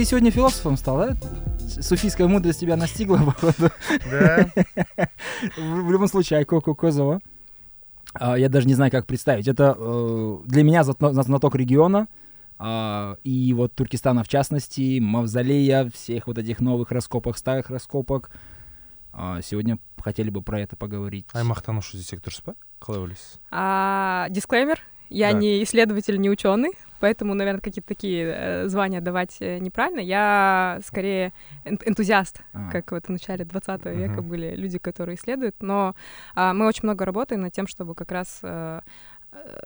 ты сегодня философом стал, да? Суфийская мудрость тебя настигла, походу. Да. В любом случае, Айко Козова. Я даже не знаю, как представить. Это э, для меня знаток региона, а, и вот Туркестана в частности, мавзолея, всех вот этих новых раскопок, старых раскопок. А, Сегодня хотели бы про это поговорить. аймақтанушы десек дұрыс па қалай ойлайсыз А, дисклеймер, я Да. не исследователь, не ученый, поэтому, наверное, какие-то такие э, звания давать э, неправильно. Я скорее эн- энтузиаст, А. как вот в начале 20 века Мгм. были люди, которые исследуют, но а, мы очень много работаем над тем, чтобы как раз э, э,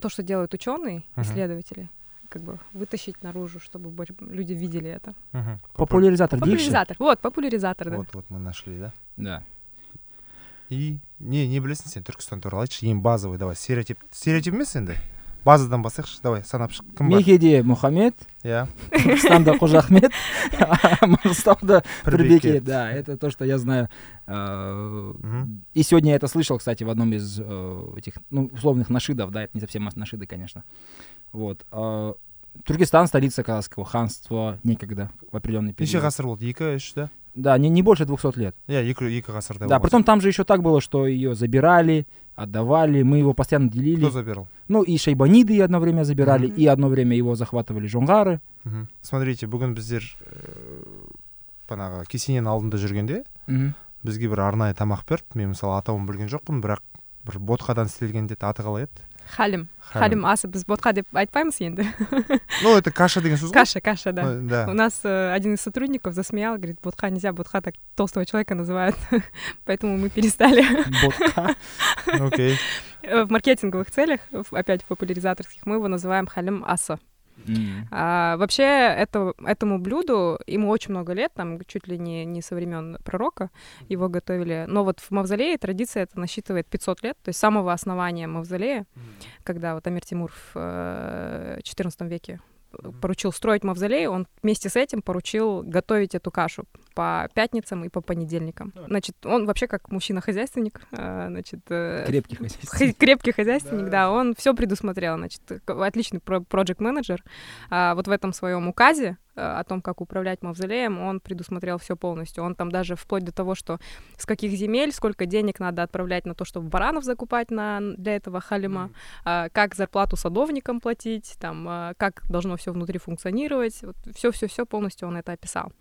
то, что делают ученые, Мгм. исследователи, как бы вытащить наружу, чтобы больше люди видели это. Мгм. Популяризатор дейікші? Популяризатор. Вот, популяризатор, да. вот вот мы нашли да Да. и не не білесің сен түркістан туралы айтшы ең базовый давай стереотип стереотип емес енді базадан бастайықшы давай санап шық кім бар Мехеде Мухаммед, иә Түркістанда Қожа Ахмет, а Маңғыстауда Турбеке. Пірбеке. Да, это то, что я знаю. Э, Мгм. И сегодня я это слышал, кстати, в одном из э, этих, ну, условных нашидов, да, это не совсем нашиды, конечно. Вот. Э, Туркестан, столица Казахского ханства, некогда, в определенный неше период. ғасыр болды екі үш да Да, не, не больше 200 лет. иә екі екі ғасырда Да, болған притом там же еще так было, что ее забирали, отдавали, мы его постоянно делили. кто забирал Ну, и шайбаниды одно время забирали, Мгм. и одно время его захватывали жонгары. Мгм. смотрите бүгін біздер ііі, бағанағы кесененің алдында жүргенде Мгм. бізге бір арнайы тамақ берді мен мысалы атауын білген жоқпын бірақ бір ботқадан істелген деді аты қалай еді Халим. Халим асы біз ботқа деп айтпаймыз енді. ну это каша деген сөз Каша, каша, да. Ну, да У нас э, один из сотрудников засмеял, говорит, ботха нельзя, ботха так толстого человека называют, поэтому мы перестали Ботка. окей Э, в маркетинговых целях, опять в популяризаторских, мы его называем халим аса. А, вообще это, этому блюду ему очень много лет, там чуть ли не, не со времен пророка его готовили. Но вот в мавзолее традиция это насчитывает 500 лет, то есть самого основания мавзолея, когда вот Амир Тимур в э, XIV веке поручил строить мавзолей, он вместе с этим поручил готовить эту кашу по пятницам и по понедельникам. Значит, он вообще как мужчина-хозяйственник, э, значит, э, Крепкий хозяйственник. Хо- крепкий хозяйственник, да, он все предусмотрел, значит, отличный проект менеджер вот в этом своем указе э, о том, как управлять мавзолеем, он предусмотрел все полностью. Он там даже вплоть до того, что с каких земель, сколько денег надо отправлять на то, чтобы баранов закупать на, для этого халима, а, как зарплату садовникам платить, там, а, как должно все внутри функционировать. Все-все-все полностью он это описал.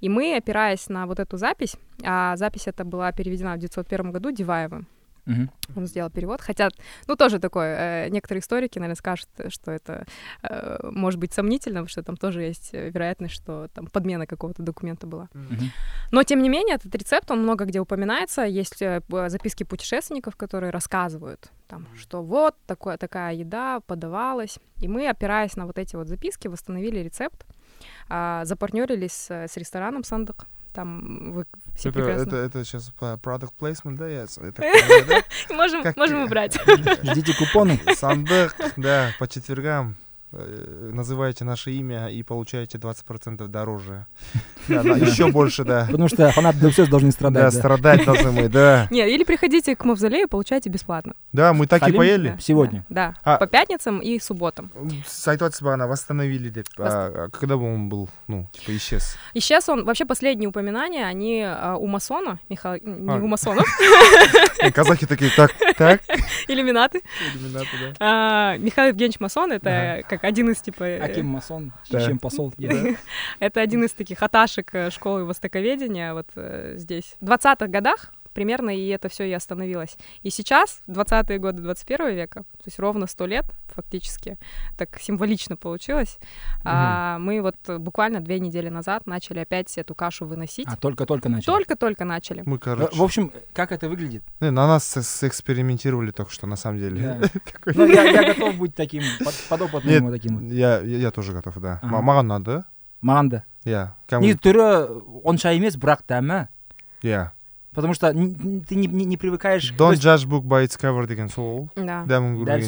И мы, опираясь на вот эту запись, а запись эта была переведена в 1901 году Диваевым, Мгм. он сделал перевод. Хотя, ну, тоже такое, э, некоторые историки, наверное, скажут, что это э, может быть сомнительно, потому что там тоже есть э, вероятность, что там подмена какого-то документа была. Мгм. Но, тем не менее, этот рецепт, он много где упоминается. Есть э, записки путешественников, которые рассказывают, там, что вот такое, такая еда подавалась. И мы, опираясь на вот эти вот записки, восстановили рецепт, а, запартнерились с, рестораном «Сандык». Там вы все это, прекрасно... это, это сейчас product placement, да, я, да? Можем, как- можем убрать. Ждите купоны. Сандык, да, по четвергам э, называйте наше имя и получаете 20% дороже. Да, да, еще больше, да. Потому что фанаты все должны Да, страдать. да. страдать должны мы, да. Нет, или приходите к мавзолею, получайте бесплатно. Да, мы так и поели. Да, Сегодня? Да, А- по пятницам и субботам. Айтыватсыз бағана восстановили а, а когда бы он был ну типа исчез Исчез он, вообще последние упоминания, они а, у масона, Михаил, не А. у масонов, И казахи такие так так иллюминаты. Иллюминаты, да. А, Михаил Евгеньевич Масон, это Ага. Как один из типа... э, Аким масон, Да. чем посол. Это один из таких аташек э, школы востоковедения вот э, здесь. В 20-х годах примерно и это все и остановилось. И сейчас, в 20-е годы 21 века, то есть ровно 100 лет фактически, так символично получилось, а, мы вот э, буквально две недели назад начали опять эту кашу выносить. А только-только начали. Только-только начали. Мы, Э, короче, В общем, как это выглядит? не, на нас с- экспериментировали только что, на самом деле. Да. Ну, я, я готов быть таким под- подопытным Нет. вот таким. Я, я, я тоже готов, да. Ага. Ма- Маған надо, Манда. я. Не түрі онша емес бірақ дәмі Я. потому что ты не, не, не привыкаешь Don't есть judge book by its cover деген сол. Да.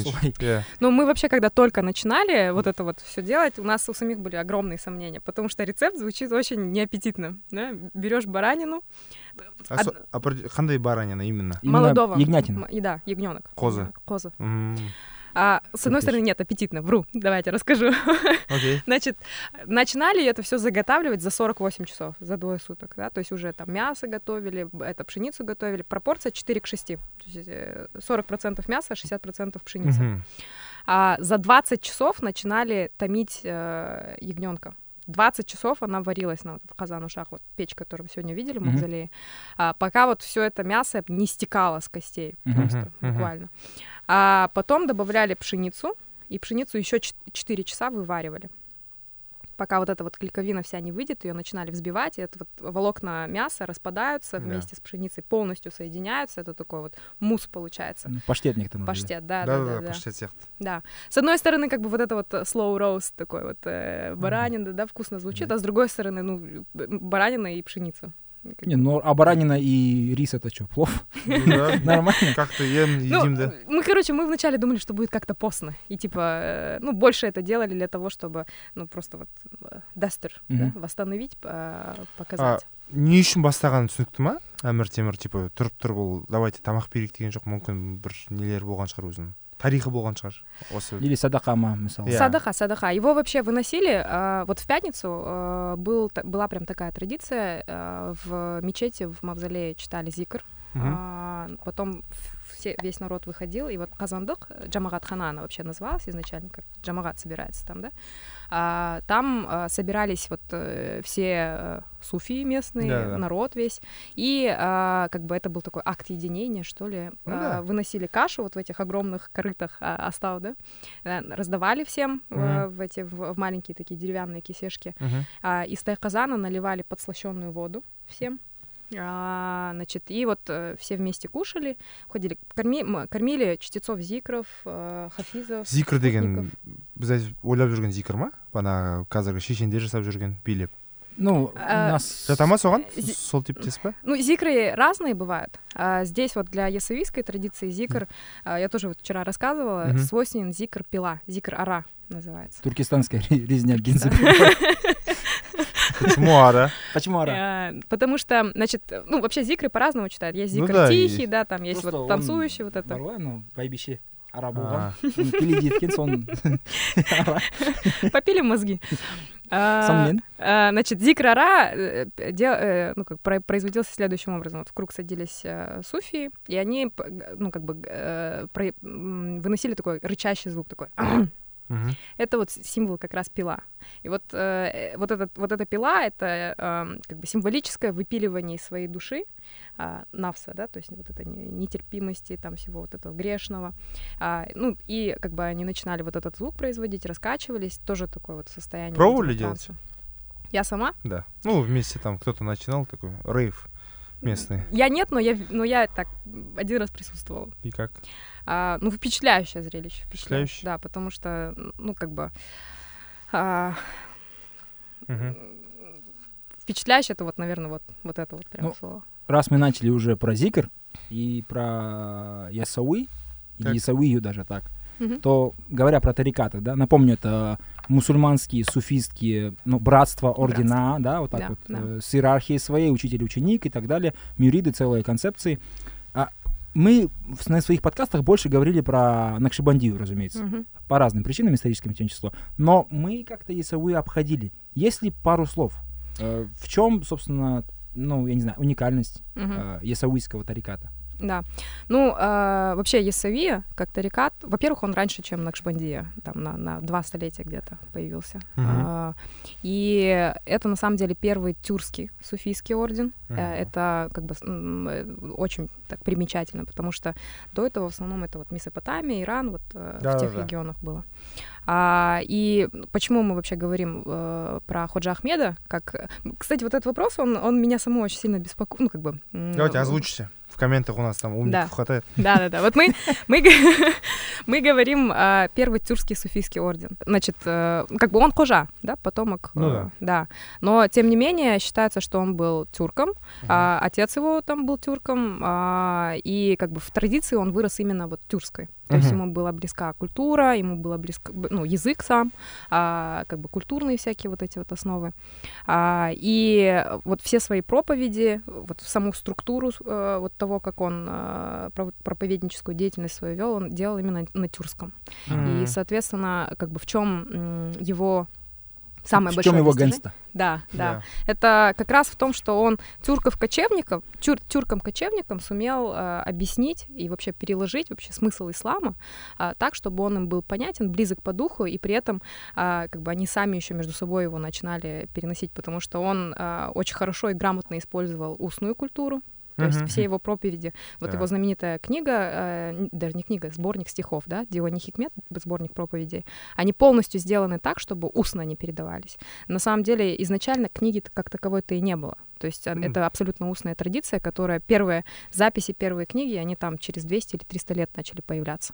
Солай. Иә. Ну, мы вообще, когда только начинали вот это вот все делать, у нас у самих были огромные сомнения, потому что рецепт звучит очень неаппетитно. Да? Берешь баранину, А со- а баранина именно? Именно молодого. ягнятина. м- и да, ягненок. Коза. Коза. М, А, с одной стороны, нет, аппетитно, вру, давайте расскажу. Окей. Значит, начинали это все заготавливать за 48 часов, за двое суток, да, то есть уже там мясо готовили, это пшеницу готовили, пропорция 4 к 6, то есть э, 40% мяса, 60% пшеницы. Мгм. А за 20 часов начинали томить э, ягненка. 20 часов она варилась на вот этот казан-ушах, вот печь, которую вы сегодня видели в мавзолее, а, пока вот все это мясо не стекало с костей Мгм. просто, мгм. буквально. А потом добавляли пшеницу, и пшеницу еще 4 часа вываривали. Пока вот эта вот клейковина вся не выйдет, ее начинали взбивать, и это вот волокна мяса распадаются Да. вместе с пшеницей, полностью соединяются, это такой вот мусс получается. Паштет некоторые называют. Паштет, да, да, да, да. паштет. Да. С одной стороны, как бы вот это вот э, slow roast такой вот э, баранина, да, вкусно звучит, а с другой стороны, ну, баранина и пшеница. Как Не, бы. ну а баранина и рис это что, плов? Ну да. Нормально? Как-то ем, Ну, едим, да. мы, короче, мы вначале думали, что будет как-то постно. И типа, э, ну, больше это делали для того, чтобы, ну, просто вот э, дастер, да, Мгм. восстановить, э, показать. не үшін бастағаны түсінікті ма әмір темір типа тұрып тұр бұл давайте тамақ берейік деген жоқ мүмкін бір нелері болған шығар өзінің тарихы болған шығар осы Или садакама, мысалы. Я. Садаха, садаха. Его вообще выносили. э, вот в пятницу э, был, та- была прям такая традиция. э, в мечети, в мавзолее читали зикр. Мгм. А, потом в- все, весь народ выходил, и вот Казандык, э, Джамагат Хана она вообще называлась изначально, как Джамагат собирается там, да? А, там а, собирались вот э, все суфии местные, Да-да. народ весь, и а, как бы это был такой акт единения, что ли. Ну А, да. Выносили кашу вот в этих огромных корытах а, остав, да? Раздавали всем э, Мгм. в эти в, в маленькие такие деревянные кисешки. Мгм. А, из казана наливали подслащенную воду всем. А, значит, и вот э, все вместе кушали, ходили, корми, м- кормили чтецов зикров, э, хафизов. зикр деген Путников. біз әз- ойлап жүрген зикр ма бағанағы қазіргі шешендер жасап жүрген билеп Ну, у А, нас... жата ма соған зи- сол типтес па Ну, зикры разные бывают. А здесь вот для ясавийской традиции зикр, а, я тоже вот вчера рассказывала, Мгм. свойственен зикр пила, зикр ара называется. Туркестанская ре- резня гинзы. почему ара Почему ара? А, Потому что, значит, ну, вообще зикры по-разному читают. Есть Ну зикр да, тихий, есть. да, там есть Просто вот танцующий вот это. Ну, байбише. Ара болған. Сон. Ара. Попили мозги. А, Сонымен. а, Значит, зикрара э, де- э, ну, как, про- производился следующим образом. Вот в круг садились э, суфии, и они, ну, как бы, э, выносили такой рычащий звук, такой. мгм. Это вот символ как раз пила. И вот, э, вот, этот, вот эта пила — это э, как бы символическое выпиливание своей души, а, навса, да, то есть вот это не- нетерпимости, там всего вот этого грешного. А, ну, и как бы они начинали вот этот звук производить, раскачивались, тоже такое вот состояние. Пробовали делать? Я сама? да ну вместе там кто-то начинал такой рейв местный Я нет, но я, но я так один раз присутствовала. и как А, ну, впечатляющее зрелище. Впечатляющее? Да, потому что, ну, как бы... а, Мгм. Впечатляющее это вот, наверное, вот, вот это вот прям Ну, слово. Раз мы начали уже про зикр и про Ясауи, или Ясауию даже так, Мгм. то, говоря про тарикаты, да, напомню, это мусульманские, суфистские, ну, братства, ордена, да, вот так Да, вот, да. э, с иерархией своей, учитель-ученик и так далее, мюриды, целые концепции. А мы в- на своих подкастах больше говорили про Накшибандию, разумеется, Мгм. по разным причинам, историческим в том числе. Но мы как-то Ясауи обходили. Если пару слов, э, в чем, собственно, ну, я не знаю, уникальность Мгм. э, ясауийского тариката? Да. Ну, а, вообще, Есавия, как тарикат, во-первых, он раньше, чем Накшбандия, там на, на два столетия где-то появился. Мгм. А, и это, на самом деле, первый тюркский суфийский орден. Э, Мгм. Это как бы э, очень так примечательно, потому что до этого в основном это вот Месопотамия, Иран, вот э, в тех Да-да-да. регионах было. А, и почему мы вообще говорим э, про Ходжа Ахмеда? Как... Кстати, вот этот вопрос, он, он меня саму очень сильно беспокоит. Ну, как бы... давайте озвучите в комментах у нас там умников хватает да, да, да. Вот мы, мы, мы говорим а, первый тюркский суфийский орден. Значит, э, как бы он кожа, да, потомок. Ну э, да. Но, тем не менее, считается, что он был тюрком, а, отец его там был тюрком, а, и как бы в традиции он вырос именно вот тюркской. То есть Мгм. ему была близка культура, ему было близко, ну, язык сам, а, как бы культурные всякие вот эти вот основы. А, и вот все свои проповеди, вот саму структуру э, вот того, как он пров- проповедническую деятельность свою вел, он делал именно на тюркском. И, М. соответственно, как бы в чем его самое в большое чем его гэнста? Да, да, Это как раз в том, что он тюрков-кочевников, тюр, тюркам-кочевникам сумел э, объяснить и вообще переложить вообще смысл ислама а, так, чтобы он им был понятен, близок по духу, и при этом а, как бы они сами еще между собой его начинали переносить, потому что он а, очень хорошо и грамотно использовал устную культуру. То есть Мгм. все его проповеди, вот Да. его знаменитая книга, э, даже не книга, сборник стихов, да, Диони Хикмет, сборник проповедей, они полностью сделаны так, чтобы устно они передавались. На самом деле изначально книги как таковой-то и не было. То есть М. это абсолютно устная традиция, которая первые записи, первые книги, они там через 200 или 300 лет начали появляться.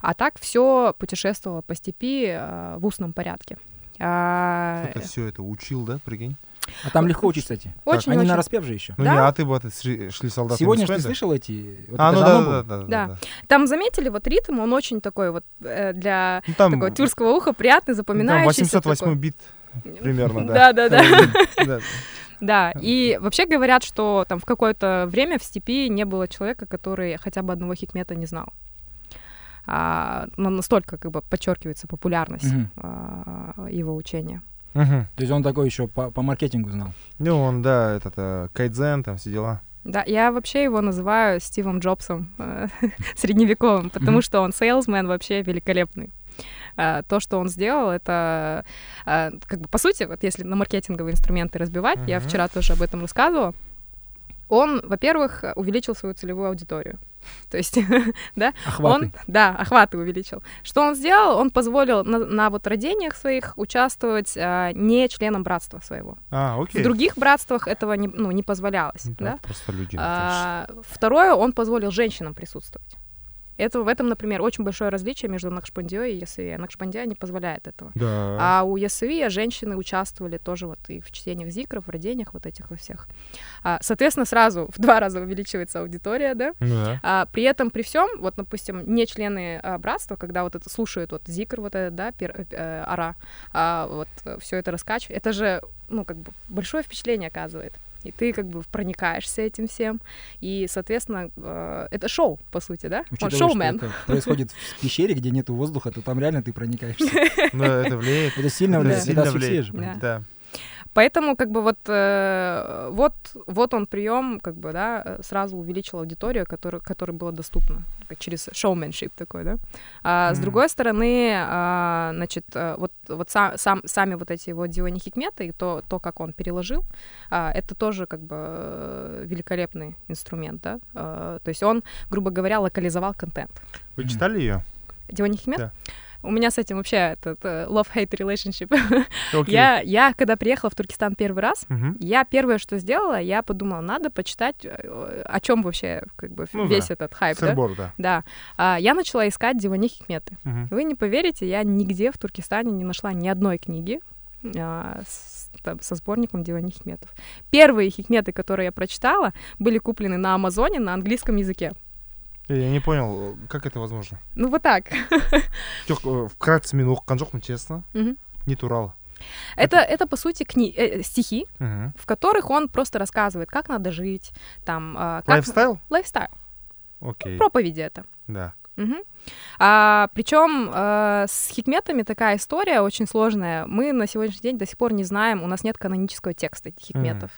А так все путешествовало по степи э, в устном порядке. А, Кто-то все это учил, да, прикинь? А там легко учить, кстати. очень, Они очень. на распев же еще. Ну Да? не, а ты бы шли, шли солдаты. Сегодня же ты слышал эти... вот А, ну да, да, да, да. Там заметили, вот ритм, он очень такой вот э, для Ну, там, такого тюркского уха приятный, там запоминающийся. 808 бит примерно, да. Да, да, да. Да. И вообще говорят, что там в какое-то время в степи не было человека, который хотя бы одного хикмета не знал. А, но настолько как бы подчеркивается популярность Мгм. а, его учения. Мгм. То есть он такой еще по, по маркетингу знал. Ну, он, да, этот, э, кайдзен, там все дела. Да, я вообще его называю Стивом Джобсом э, средневековым, потому что он сейлсмен вообще великолепный. А, То, что он сделал, это а, как бы по сути, вот если на маркетинговые инструменты разбивать, я вчера тоже об этом рассказывала. Он, во-первых, увеличил свою целевую аудиторию. То есть, да, Охваты. он, да, охваты увеличил. Что он сделал? Он позволил на, на вот родениях своих участвовать а, не членам братства своего. А, окей. В других братствах этого не, ну, не позволялось, Ну, да? Просто люди. А, второе, он позволил женщинам присутствовать. Это, в этом, например, очень большое различие между Накшбандией и Ясуи. Накшбандия не позволяет этого. Да. А у Ясуи женщины участвовали тоже вот и в чтениях зикров, в родениях вот этих во всех. А, соответственно, сразу в два раза увеличивается аудитория, да? Ну да. А, при этом, при всем, вот, допустим, не члены а, братства, когда вот это слушают, вот зикр, вот это, да, пер, э, ара, а, вот все это раскачивает, это же, ну, как бы большое впечатление оказывает. И ты как бы проникаешься этим всем. И, соответственно, э, это шоу, по сути, да? Он Учитывая, что шоумен. это происходит в пещере, где нету воздуха, то там реально ты проникаешься. Да, это влияет. Это сильно Это влияет. сильно Это влияет. Да. Поэтому, как бы, вот, э, вот, вот он прием, как бы, да, э, сразу увеличил аудиторию, который, которой было доступно, как через шоуменшип такой, да. А, С Мгм. другой стороны, а, значит, э, вот, вот са- сам, сами вот эти его Диони Хикметы и то, то, как он переложил, а, это тоже, как бы, э, великолепный инструмент, да. А, То есть он, грубо говоря, локализовал контент. Вы читали ее? Диони Хикмет? Да. У меня с этим вообще этот э, love-hate relationship. Окей. я, я, когда приехала в Туркестан первый раз, Мгм. я первое, что сделала, я подумала, надо почитать, э, о чем вообще как бы Ну весь да. этот хайп, да? Сырбор, да. Да. А, я начала искать Дивани Хикметы. Мгм. Вы не поверите, я нигде в Туркестане не нашла ни одной книги а, с- там, со сборником Дивани Хикметов. Первые хикметы, которые я прочитала, были куплены на Амазоне на английском языке. Э, Я не понял, как это возможно. Ну вот так. Жоқ, э, вкратце мен оқыған жоқпын честно Мгм. не туралы Это, это, по сути, кни- э, стихи, Мгм. в которых он просто рассказывает, как надо жить, там, а, как... lifestyle Lifestyle. окей Проповеди это. да Мгм. А, причем э, с хикметами такая история очень сложная. Мы на сегодняшний день до сих пор не знаем, у нас нет канонического текста этих хикметов.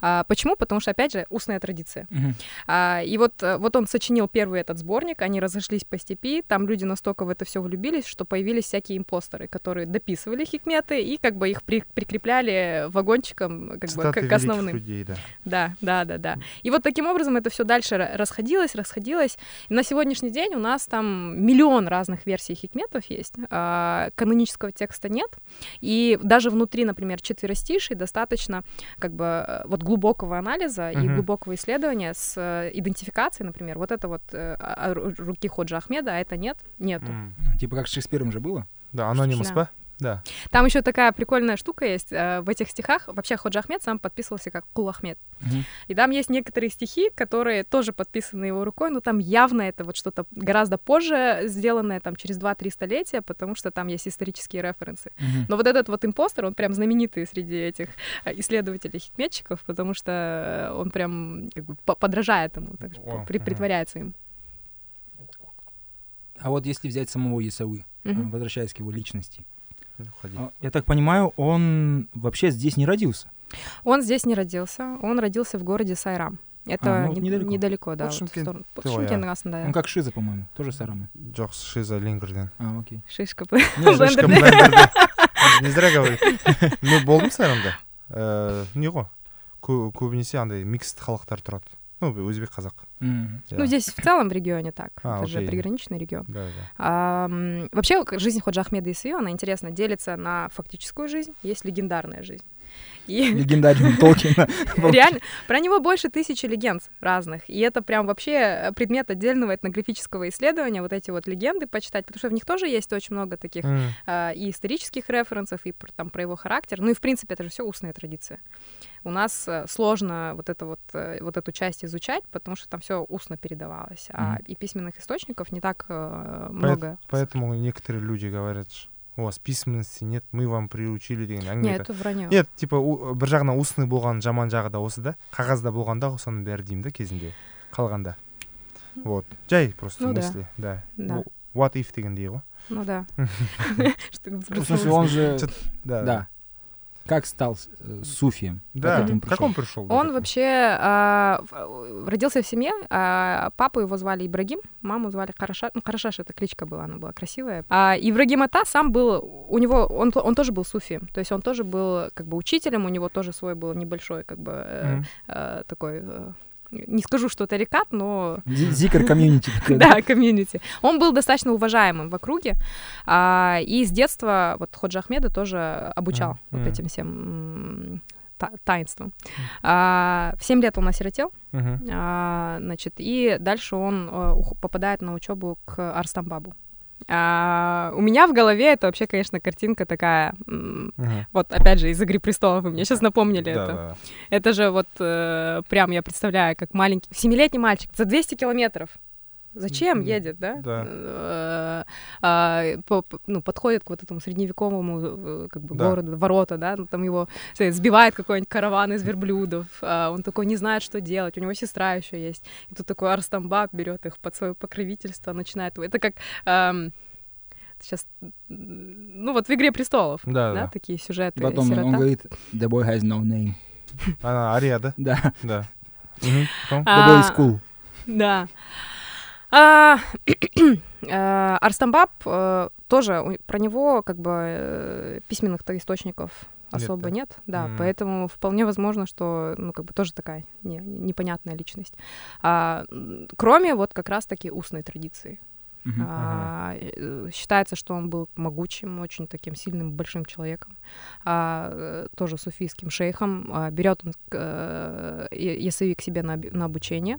А, почему? Потому что, опять же, устная традиция. Мгм. А, и вот, э, вот он сочинил первый этот сборник, они разошлись по степи, там люди настолько в это все влюбились, что появились всякие imposter ы, которые дописывали хикметы и как бы их при- прикрепляли вагончиком как бы к, к основным. людей да Да, да, да, да. И вот таким образом это все дальше ра- расходилось, расходилось. И на сегодняшний день у нас там миллион разных версий хикметов есть. а, канонического текста нет. И даже внутри, например, четверостишей достаточно как бы э, вот глубокого анализа и Мгм. глубокого исследования с э, идентификацией, например, вот это вот э, ру- руки Ходжа Ахмеда, а это нет, нету. М. Типа как с Шекспиром же было. да анонимус Да. Да. Там еще такая прикольная штука есть. э, В этих стихах вообще Ходжа Ахмед сам подписывался как Кул Ахмед. Мгм. И там есть некоторые стихи, которые тоже подписаны его рукой, но там явно это вот что-то гораздо позже сделанное, там через 2-3 столетия, потому что там есть исторические референсы. Мгм. Но вот этот вот импостер, он прям знаменитый среди этих э, исследователей-хикметчиков, потому что э, он прям как бы по- подражает ему, так О, при- ага. притворяется им. А вот если взять самого Исавы, Мгм. возвращаясь к его личности, Уходи. а, я так понимаю, он вообще здесь не родился. Он здесь не родился, он родился в городе Сайрам. Это А, ну не- недалеко. недалеко, да. В Шымкент вот Шымкент, да. Он как Шиза, по-моему, тоже Сарамы. Жоқ шиза лингерден А, окей. Шишка. Шишка Блендерде. блендерде. Он не зря говорит мен болдым сайрамда Э, не ғой Кө- көбінесе андай микст халықтар тұрады ну өзбек қазақ М. Иә. Ну, здесь в целом в регионе так. А, Это же окей. приграничный регион. да да А, вообще, жизнь Ходжа Ахмеда Исаи, она интересно делится на фактическую жизнь, есть легендарная жизнь. И Легендарный Толкина. реально, про него больше тысячи легенд разных. И это прям вообще э, предмет отдельного этнографического исследования, вот эти вот легенды почитать, потому что в них тоже есть очень много таких М, а, и исторических референсов, и про, там, про его характер. Ну и, в принципе, это же все устная традиция. У нас э, сложно вот, это вот, э, вот эту часть изучать, потому что там все устно передавалось. А Мгм. и письменных источников не так э, много. поэтому некоторые люди говорят у вас письменности нет мы вам приучили деген әңгіме Нет, это. вранье. нет типа у- бір жағынан устный болған жаман жағы да осы да. Қағазда болғанда соның бәрі деймін да кезінде қалғанда. Вот. Жай просто Ну мысли да. What if дегендей ғой. Ну да. Он же... Да. Да. Как стал э, суфием? да Как как он пришел Он вообще в- родился в семье, а, папу его звали Ибрагим, маму звали Караша. Ну, Карашаш это кличка была, она была красивая. А Ибрагим Ата сам был, у него, он, он тоже был суфием, то есть он тоже был как бы учителем, у него тоже свой был небольшой как бы э, Мгм. э, такой, э, не скажу, что тарикат, но Зи- Зикр комьюнити. да? комьюнити. Он был достаточно уважаемым в округе, а, и с детства вот Ходжа Ахмеда тоже обучал Мгм. вот этим всем м, та- таинствам. А, в 7 лет он осиротел, а, значит, и дальше он э, попадает на учебу к Арстамбабу. А, у меня в голове это вообще, конечно, картинка такая, Мгм. вот опять же из «Игры престолов» вы мне сейчас напомнили Да, это. да, да. Это же вот э, прям я представляю, как маленький, семилетний мальчик за 200 километров. Зачем едет, да? да. А, по- ну, подходит к вот этому средневековому э, как бы, Да. городу, ворота, да, ну, там его сбивает какой-нибудь караван из верблюдов, а он такой не знает, что делать, у него сестра еще есть, и тут такой Арстамбаб берет их под свое покровительство, начинает, это как сейчас, ну вот в «Игре престолов», Да, да, да. такие сюжеты, И потом сирота. он говорит, the boy has no name. Она Ария, да? Да, Да. The boy is cool. Да. А, э, Арстамбаб э, тоже про него как бы э, письменных-то источников Нет, особо да? нет, да, М. поэтому вполне возможно, что ну как бы тоже такая не- непонятная личность. А, кроме вот как раз-таки устной традиции. Мгм. А, э, считается, что он был могучим, очень таким сильным, большим человеком, а, тоже суфийским шейхом. А, берет он э, Я- Ясави к себе на, на обучение.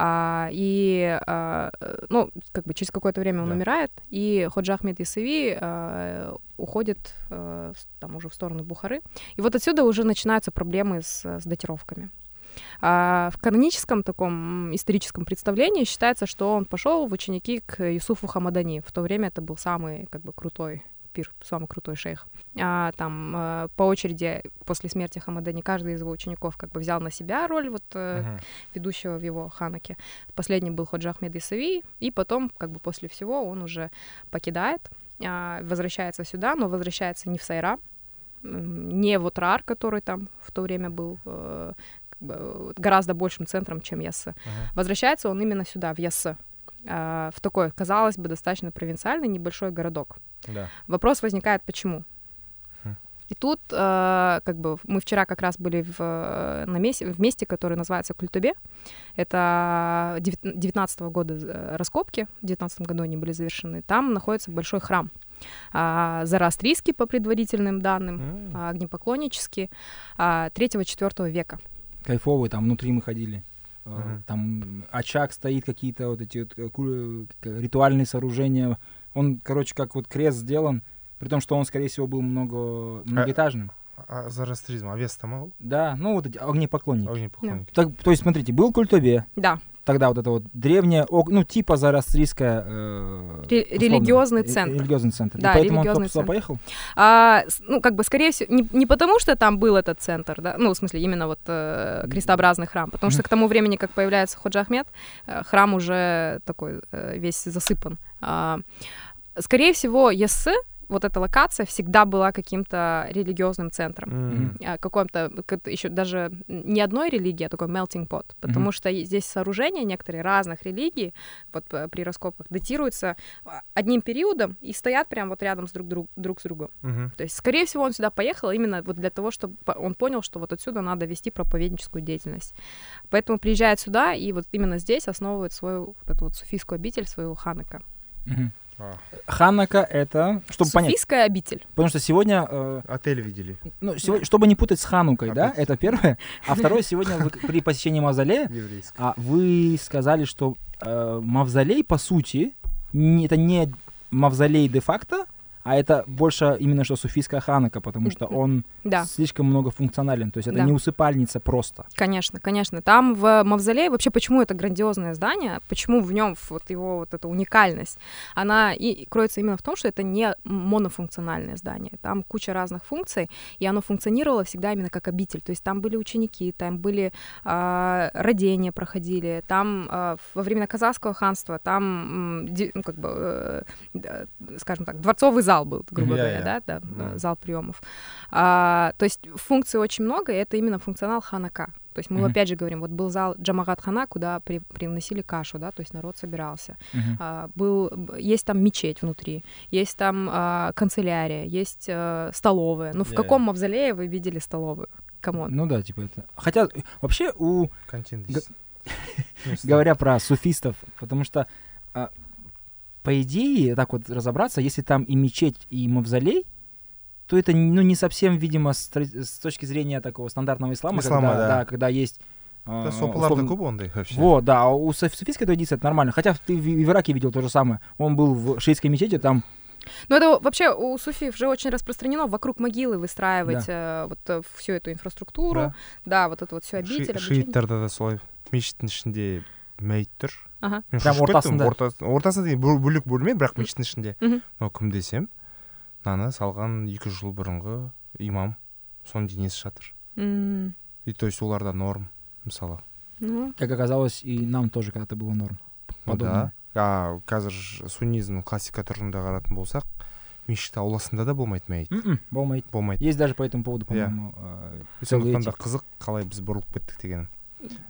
А, и, а, ну, как бы через какое-то время он Да. умирает, и Ходжа Ахмед Ясави а, уходит в- там уже в сторону Бухары. И вот отсюда уже начинаются проблемы с, с датировками. А в каноническом таком историческом представлении считается, что он пошел в ученики к Юсуфу Хамадани. В то время это был самый как бы крутой пир, самый крутой шейх. А, там э, по очереди после смерти Хамадани каждый из его учеников как бы взял на себя роль вот э, Мгм. ведущего в его ханаке. Последний был Ходжа Ахмед Исави, и потом как бы после всего он уже покидает, а, возвращается сюда, но возвращается не в Сайра, не в Утрар, который там в то время был э, гораздо большим центром, чем Яссы. Ага. Возвращается он именно сюда, в Яссы, в такой, казалось бы, достаточно провинциальный небольшой городок. Да. Вопрос возникает, почему? Хм. И тут, э, как бы, мы вчера как раз были в, э, на месте, в месте, которое называется Культубе. Это 19 года э, раскопки, в 19 году они были завершены. Там находится большой храм. А, Зороастрийский, по предварительным данным, М. а, огнепоклоннический, а, 3-4 века. Кайфовый, там внутри мы ходили. Мгм. Там очаг стоит, какие-то вот эти вот э, э, ритуальные сооружения. Он, короче, как вот крест сделан, При том, что он, скорее всего, был много, многоэтажным. А Зороастризм, Авеста ма ол? Да, ну вот эти огнепоклонники. Огнепоклонники. Так, то есть, смотрите, был культове, Да, тогда вот это вот древняя, ог- ну, типа зороастрийская... э, религиозный ре- центр. Религиозный центр. И Да, поэтому он религиозный туда центр. поехал? А, ну, как бы, скорее всего, не, не потому, что там был этот центр, да, ну, в смысле, именно вот э, крестообразный храм, потому что к тому времени, как появляется Ходжа Ахмед, э, храм уже такой э, весь засыпан. А, скорее всего, Яссы, вот эта локация всегда была каким-то религиозным центром. А, каком-то, еще даже не одной религии, а такой melting pot, потому Мгм. что здесь сооружения некоторые разных религий вот э, при раскопках датируются а, одним периодом и стоят прям вот рядом с друг, друг, друг с другом. Мгм. То есть, скорее всего, он сюда поехал именно вот для того, чтобы он понял, что вот отсюда надо вести проповедническую деятельность. Поэтому приезжает сюда и вот именно здесь основывает свою вот эту вот суфийскую обитель, свою ханака. Мгм. А, Ханака это, чтобы понять, Суфийская обитель. потому что сегодня, э, Отель видели. ну, сего- чтобы не путать с Ханукой, да, Опять. это первое, а второе, сегодня вы при посещении мавзолея. А вы сказали, что э, мавзолей, по сути, не- это не мавзолей де-факто, а это больше именно что суфийская ханака, потому что он Да. слишком многофункционален. То есть это Да. не усыпальница просто. Конечно, конечно. Там в Мавзолее вообще почему это грандиозное здание, почему в нем вот его вот эта уникальность, она и кроется именно в том, что это не монофункциональное здание. Там куча разных функций, и оно функционировало всегда именно как обитель. То есть там были ученики, там были а, родения проходили, там а, во времена казахского ханства там ну, как бы, э, скажем так, дворцовый зал был, грубо Я- говоря, я. да, да, Да. зал приемов. А, то есть функций очень много, и это именно функционал ханака. То есть мы Мгм. опять же говорим, вот был зал Джамагат хана, куда при- привносили кашу, да, то есть народ собирался. Мгм. А, был, есть там мечеть внутри, есть там а, канцелярия, есть а, столовая. Ну в Я- каком мавзолее вы видели столовую? Come on. Ну да, типа это. Хотя э, вообще у здесь. Ну, говоря про суфистов, потому что а, по идее, так вот разобраться, если там и мечеть, и мавзолей, то это ну, не совсем, видимо, с, тра- с точки зрения такого стандартного ислама, Ислама, когда, да. когда есть... а, Да, сопыларды условно- көп ондай вообще. Вот, да, а у суф- суфийской традиции это нормально. Хотя ты в, в Ираке видел то же самое. Он был в шиитской мечети, там Ну это вообще у суфиев же очень распространено вокруг могилы выстраивать э, вот всю эту инфраструктуру, Да. да, вот эту вот всю обитель, Ши- обучение. шииттарда да солай мешіттің ішінде мәйіт тұр Мен Прям ортасында? Орта- ортасында деген бөл- бөлек бөлме бірақ мешіттің ішінде. Мынау кім десем мынаны салған екі жүз жыл бұрынғы имам соның денесі жатыр М, и то есть оларда норм мысалы. Ну, Как оказалось, и нам тоже когда-то было норм. Подобное. да. А қазір суннизм классика тұрғында қарайтын болсақ мешіт ауласында да болмайды мәйіт М-м, болмайды. болмайды. Есть даже по этому поводу, Я. по-моему, э, целый сондықтан да қызық қалай біз бұрылып кеттік деген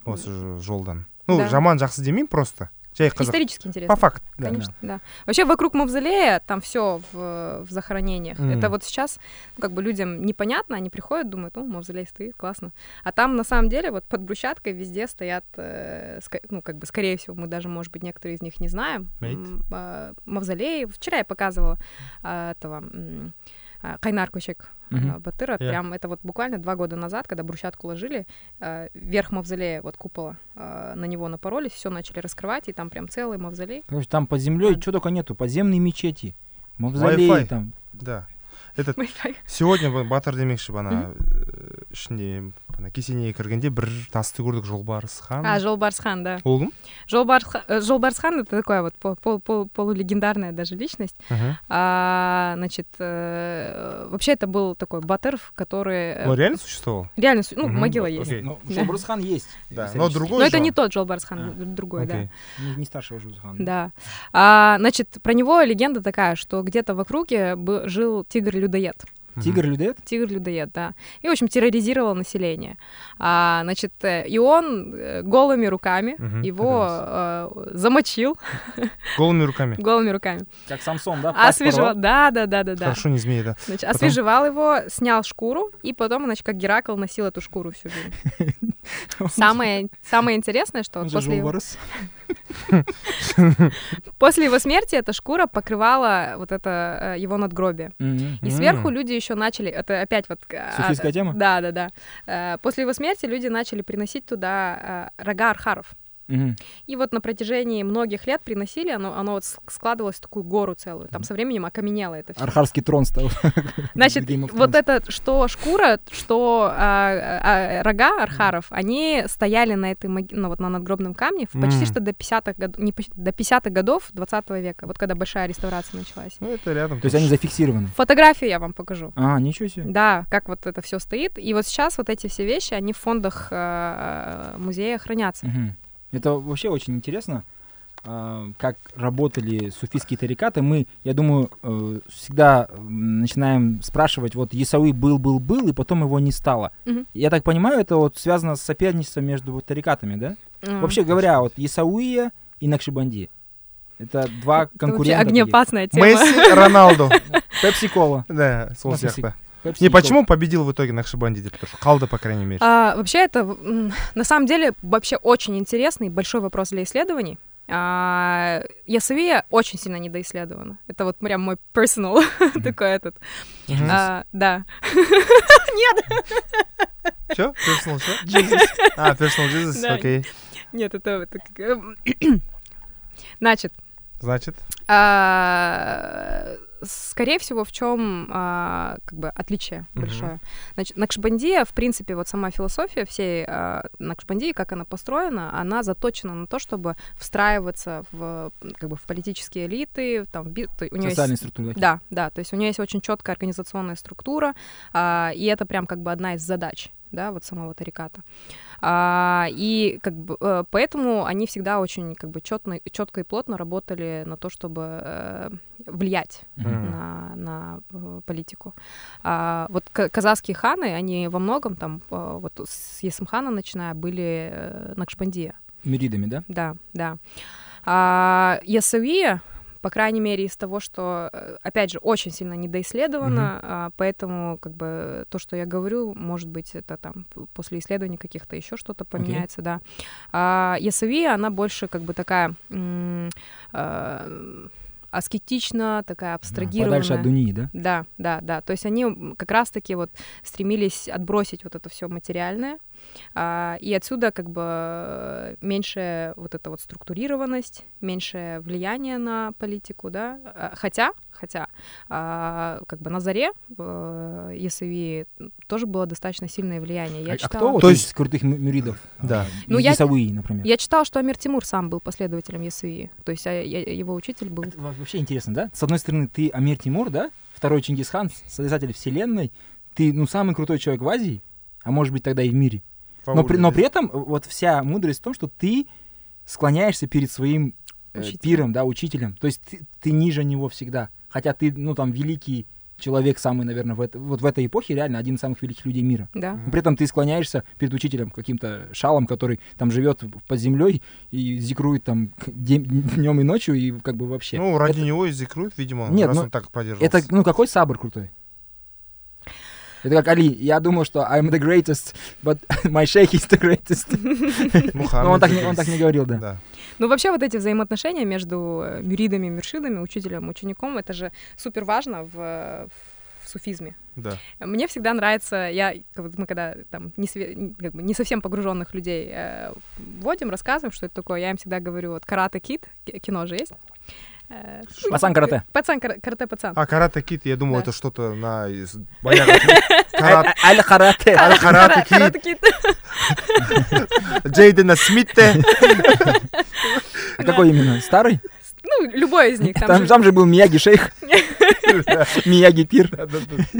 осы жолдан. Ну Да. жаман жақсы демеймін просто жай қызық исторически интересно. по факту Да, Конечно, да. Вообще вокруг мавзолея там все в, в захоронениях. Мгм. Это вот сейчас ну, как бы людям непонятно, они приходят, думают, ну, мавзолей стоит, классно. А там на самом деле вот под брусчаткой везде стоят, э, ну, как бы, скорее всего, мы даже, может быть, некоторые из них не знаем. М, а, Мавзолей. Вчера я показывала а, этого Кайнар Кучек Мгм. а, Батыра. Я. Прям это вот буквально два года назад, когда брусчатку ложили, а, верх мавзолея, вот купола, а, на него напоролись, все начали раскрывать, и там прям целый мавзолей. Короче, там под землей Да. что только нету. Подземные мечети, мавзолеи Wi-Fi. там. да этот Wi-Fi. сегодня ба- батыр демекші бана э, ішінде бана кесенеге кіргенде бір тасты көрдік жолбарыс хан А, Жолбарсхан, да. ол кім Жолбарсхан, э, Жолбарсхан это такое вот пол- пол- пол- полулегендарная даже личность. Мгм. А, значит, э, вообще это был такой батыр, который... э, он реально существовал реально су- ну, Мгм, могила окей. есть. Ну, Да. Шобрусхан есть. Да, исторически. но другой Но это же не он. тот Жолбарсхан, А, д- другой, да. Окей. Не, не старшего Шобрусхана. Да. А, значит, про него легенда такая, что где-то в округе бы- жил тигр-людоед. Тигр-людоед? Тигр-людоед, да. И, в общем, терроризировал население. А, значит, э, и он э, голыми руками Мгм, его э, замочил голыми руками голыми руками. Как Самсон, да? Освежевал, да, да, да, да, да. хорошо не змея да Значит, Потом? освежевал его, снял шкуру, и потом, значит, как Геракл носил эту шкуру всю жизнь. Самое, самое интересное, что Он вот же после, его, смерти эта шкура покрывала вот это э, его надгробие. И сверху люди еще начали, это опять вот... э, Суфийская а, тема? Да, да, да. Э, После его смерти люди начали приносить туда рога архаров. И вот на протяжении многих лет приносили, оно, оно вот складывалось в такую гору целую. Там со временем окаменело это все. Архарский трон стал. Значит, вот это, что шкура, что а, а, рога архаров, они стояли на этой моги- ну, вот на надгробном камне в почти что до 50-х годов, не почти, до 50-х годов 20 века, вот когда большая реставрация началась. Ну, это рядом. То есть они зафиксированы. Фотографию я вам покажу. А, ничего себе. Да, как вот это все стоит. И вот сейчас вот эти все вещи, они в фондах э, музея хранятся. Это вообще очень интересно, а, как работали суфийские тарикаты. Мы, я думаю, э, всегда начинаем спрашивать, вот Исауи был-был-был, и потом его не стало. Мгм. Я так понимаю, это вот связано с соперничеством между вот тарикатами, да? М. Вообще говоря, вот Исауия и Накшибанди. Это два Это вообще конкурента. огнеопасная тема. Месси, Роналду. Пепси-кола. Да, сол сияқты. Пепси Не, Кола. почему победил в итоге Нахшибанди? Потому что Халда, по крайней мере. А, вообще это на самом деле вообще очень интересный большой вопрос для исследований. А, Ясовия очень сильно недоисследована. Это вот прям мой personal такой этот. А, да. Чё? Personal что? А, Personal Jesus, окей. Нет, это... это как, эм, Значит, Значит, а, скорее всего, в чем как бы отличие Мгм. большое. Значит, Накшбандия, в принципе, вот сама философия всей а, Накшбандии, как она построена, она заточена на то, чтобы встраиваться в как бы в политические элиты, там, в би- у нее Социальные есть структуры. Да, да, то есть у нее есть очень четкая организационная структура, а, и это прям как бы одна из задач, да, вот самого тариката. А, и как бы э, поэтому они всегда очень как бы четно, четко и плотно работали на то, чтобы э, влиять. Мгм. на, на э, политику. А, вот ка- казахские ханы, они во многом там, э, вот с Есымхана начиная, были э, Накшбандия. Миридами, да? Да, да. А, Ясауия, по крайней мере, из того, что, э, опять же, очень сильно недоисследовано, а, поэтому, как бы, то, что я говорю, может быть, это там после исследований каких-то еще что-то поменяется, да. А она больше, как бы, такая м, а, аскетична, такая абстрагированная. Подальше от Дунии, да? Да, да, да. То есть они как раз-таки вот стремились отбросить вот это все материальное, и отсюда как бы э, меньше вот эта вот структурированность, меньше влияние на политику, да. А, Хотя, хотя, а, как бы на заре э, Ясави тоже было достаточно сильное влияние. Я а, а читала... кто вот То из есть- крутых мюридов? Да. Ну, я- Исауии, например. Я читала, что Амир Тимур сам был последователем Ясави, то есть а, я- его учитель был. Это во- вообще интересно, да? С одной стороны, ты Амир Тимур, да? Второй Чингисхан, создатель вселенной. Ты, ну, самый крутой человек в Азии, а может быть тогда и в мире. По Но при, но при этом э, вот вся мудрость в том, что ты склоняешься перед своим э, Учителем. пиром, да, учителем. То есть ты, ты ниже него всегда. Хотя ты, ну, там, великий человек самый, наверное, в это, вот в этой эпохе реально один из самых великих людей мира. Да. Но при этом ты склоняешься перед учителем, каким-то шалом, который там живет под землей и зикрует там днем и ночью, и как бы вообще. Ну, ради это, него и зикруют, видимо, Нет, раз ну, он так продержался. это, ну, какой сабр крутой? Это как Али. Я думал, что I'm the greatest, but my sheikh is the greatest. Но он так, не, он так не говорил, да. Да. Ну, вообще, вот эти взаимоотношения между э, мюридами, мюршидами, учителем, учеником, это же супер важно в, в суфизме. Да. Мне всегда нравится, я, мы когда там не, све- как бы не совсем погруженных людей э, вводим, рассказываем, что это такое, я им всегда говорю, вот карате кит, кино же есть. Э, Пацан карате. Пацан, кара- карате пацан. А, карате кит, я думал, это что-то на Аль карате. Ара- Карате кит. Джейдена Смитте. А Какой именно? Старый? Ну, любой из них. Там Там, же- там же был Мияги шейх. Мияги пир.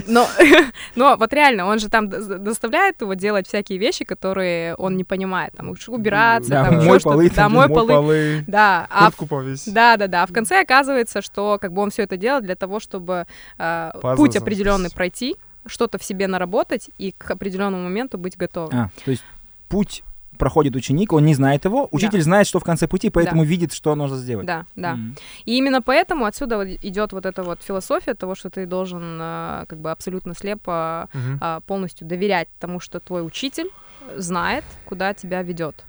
Но, но вот реально, он же там доставляет его делать всякие вещи, которые он не понимает. Там убираться, Да, там мой полы, Да, мой полы. полы. Да, а повесь. Да, да, да. А в конце оказывается, что как бы он все это делает для того, чтобы э, путь определенный пройти, что-то в себе наработать и к определенному моменту быть готовым. А, то есть путь проходит ученик, он не знает его, учитель знает, что в конце пути, поэтому видит, что нужно сделать. Да, да. М. И именно поэтому отсюда вот идет вот эта вот философия того, что ты должен э, как бы абсолютно слепо Мгм. а, полностью доверять тому, что твой учитель знает, куда тебя ведет.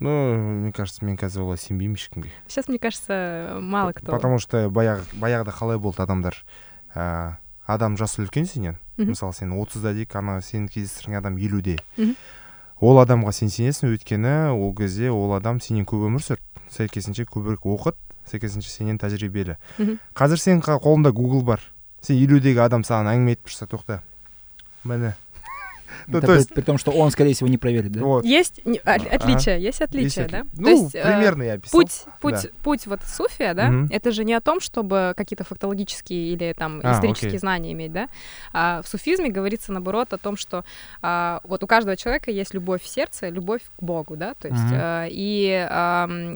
Ну, мне кажется, мен қазір олай сенбеймін ешкімге Сейчас, мне кажется, мало кто. потому что баяғы баяғыда қалай болды адамдар ә, адам жасы үлкен сенен Мгм. мысалы сен отызда дейік ана сені кездестірген адам елуде Мгм. ол адамға сен сенесің өйткені ол кезде ол адам сенен көп өмір сүрді. Сәйкесінше көбірек оқыды сәйкесінше сенен тәжірибелі. Қазір сенің қолыңда гугл бар. Сен елудегі адам саған әңгіме айтып тұрса тоқта. Міне. Ну, то при- есть- при том, что он, скорее всего, не проверит, да? вот Есть а- Ага. отличия, есть отличия, Есть да? ну есть, э, примерно я описал Путь, путь, Да. путь вот суфия, да, это же не о том, чтобы какие-то фактологические или там А, исторические знания иметь, да. А в суфизме говорится наоборот о том, что а, вот у каждого человека есть любовь в сердце, любовь к Богу, да, то есть а, и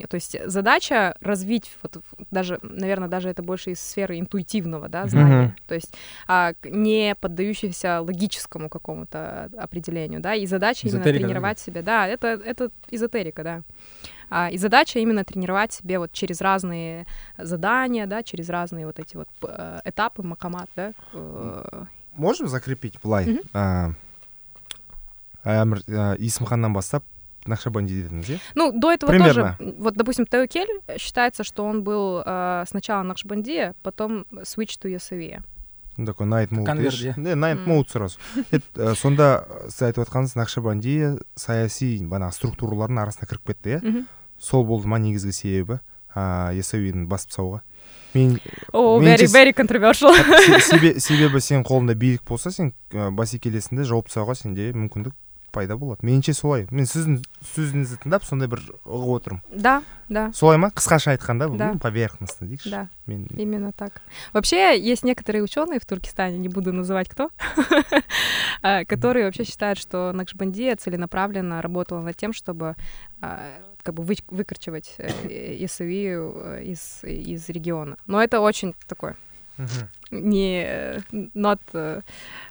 то есть задача развить вот даже, наверное, даже это больше из сферы интуитивного, да, знания, то есть а, не поддающегося логическому какому-то определению, да, и задача именно Эзотерика, да? тренировать себя, да, это это эзотерика, да. А, и задача именно тренировать себе вот через разные задания, да, через разные вот эти вот п- э, этапы макамат, да. э, можем закрепить былай Мгм. ә, әмір ә, есімханнан бастап нақшабанди дедіңіз иә Ну, до этого Примерно. тоже, вот, допустим, Теокель считается, что он был э, сначала Накшбандия, потом switch to Ясавия. Ну, такой найт Конверт, иә. не найт М. моуд сразу ә, сонда сіз айтып жатқаныңыз нақшабандия саяси бағанағы структуралардың арасына кіріп кетті иә сол болды ма негізгі себебі ыыы ясауиді басып тастауға мен О, Мен very, чес- very controversial. се- себе- себебі сен қолыңда билік болса сен ә, бәсекелесінде жауып тастауға сенде мүмкіндік пайда болады меніңше солай мен сіздің сөзіңізді тыңдап сондай бір ұғып отырмын Да, да, солай ма қысқаша айтқанда бұл Да. ну, поверхностно дейікші да, мен именно так. Вообще, есть некоторые ученые в Туркестане, не буду называть кто, а, которые вообще считают, что Накшбандия целенаправленно работала над тем, чтобы а, как бы вы- выкорчевать э, Ясавию э, из, из региона. Но это очень такое Мгм, не not э,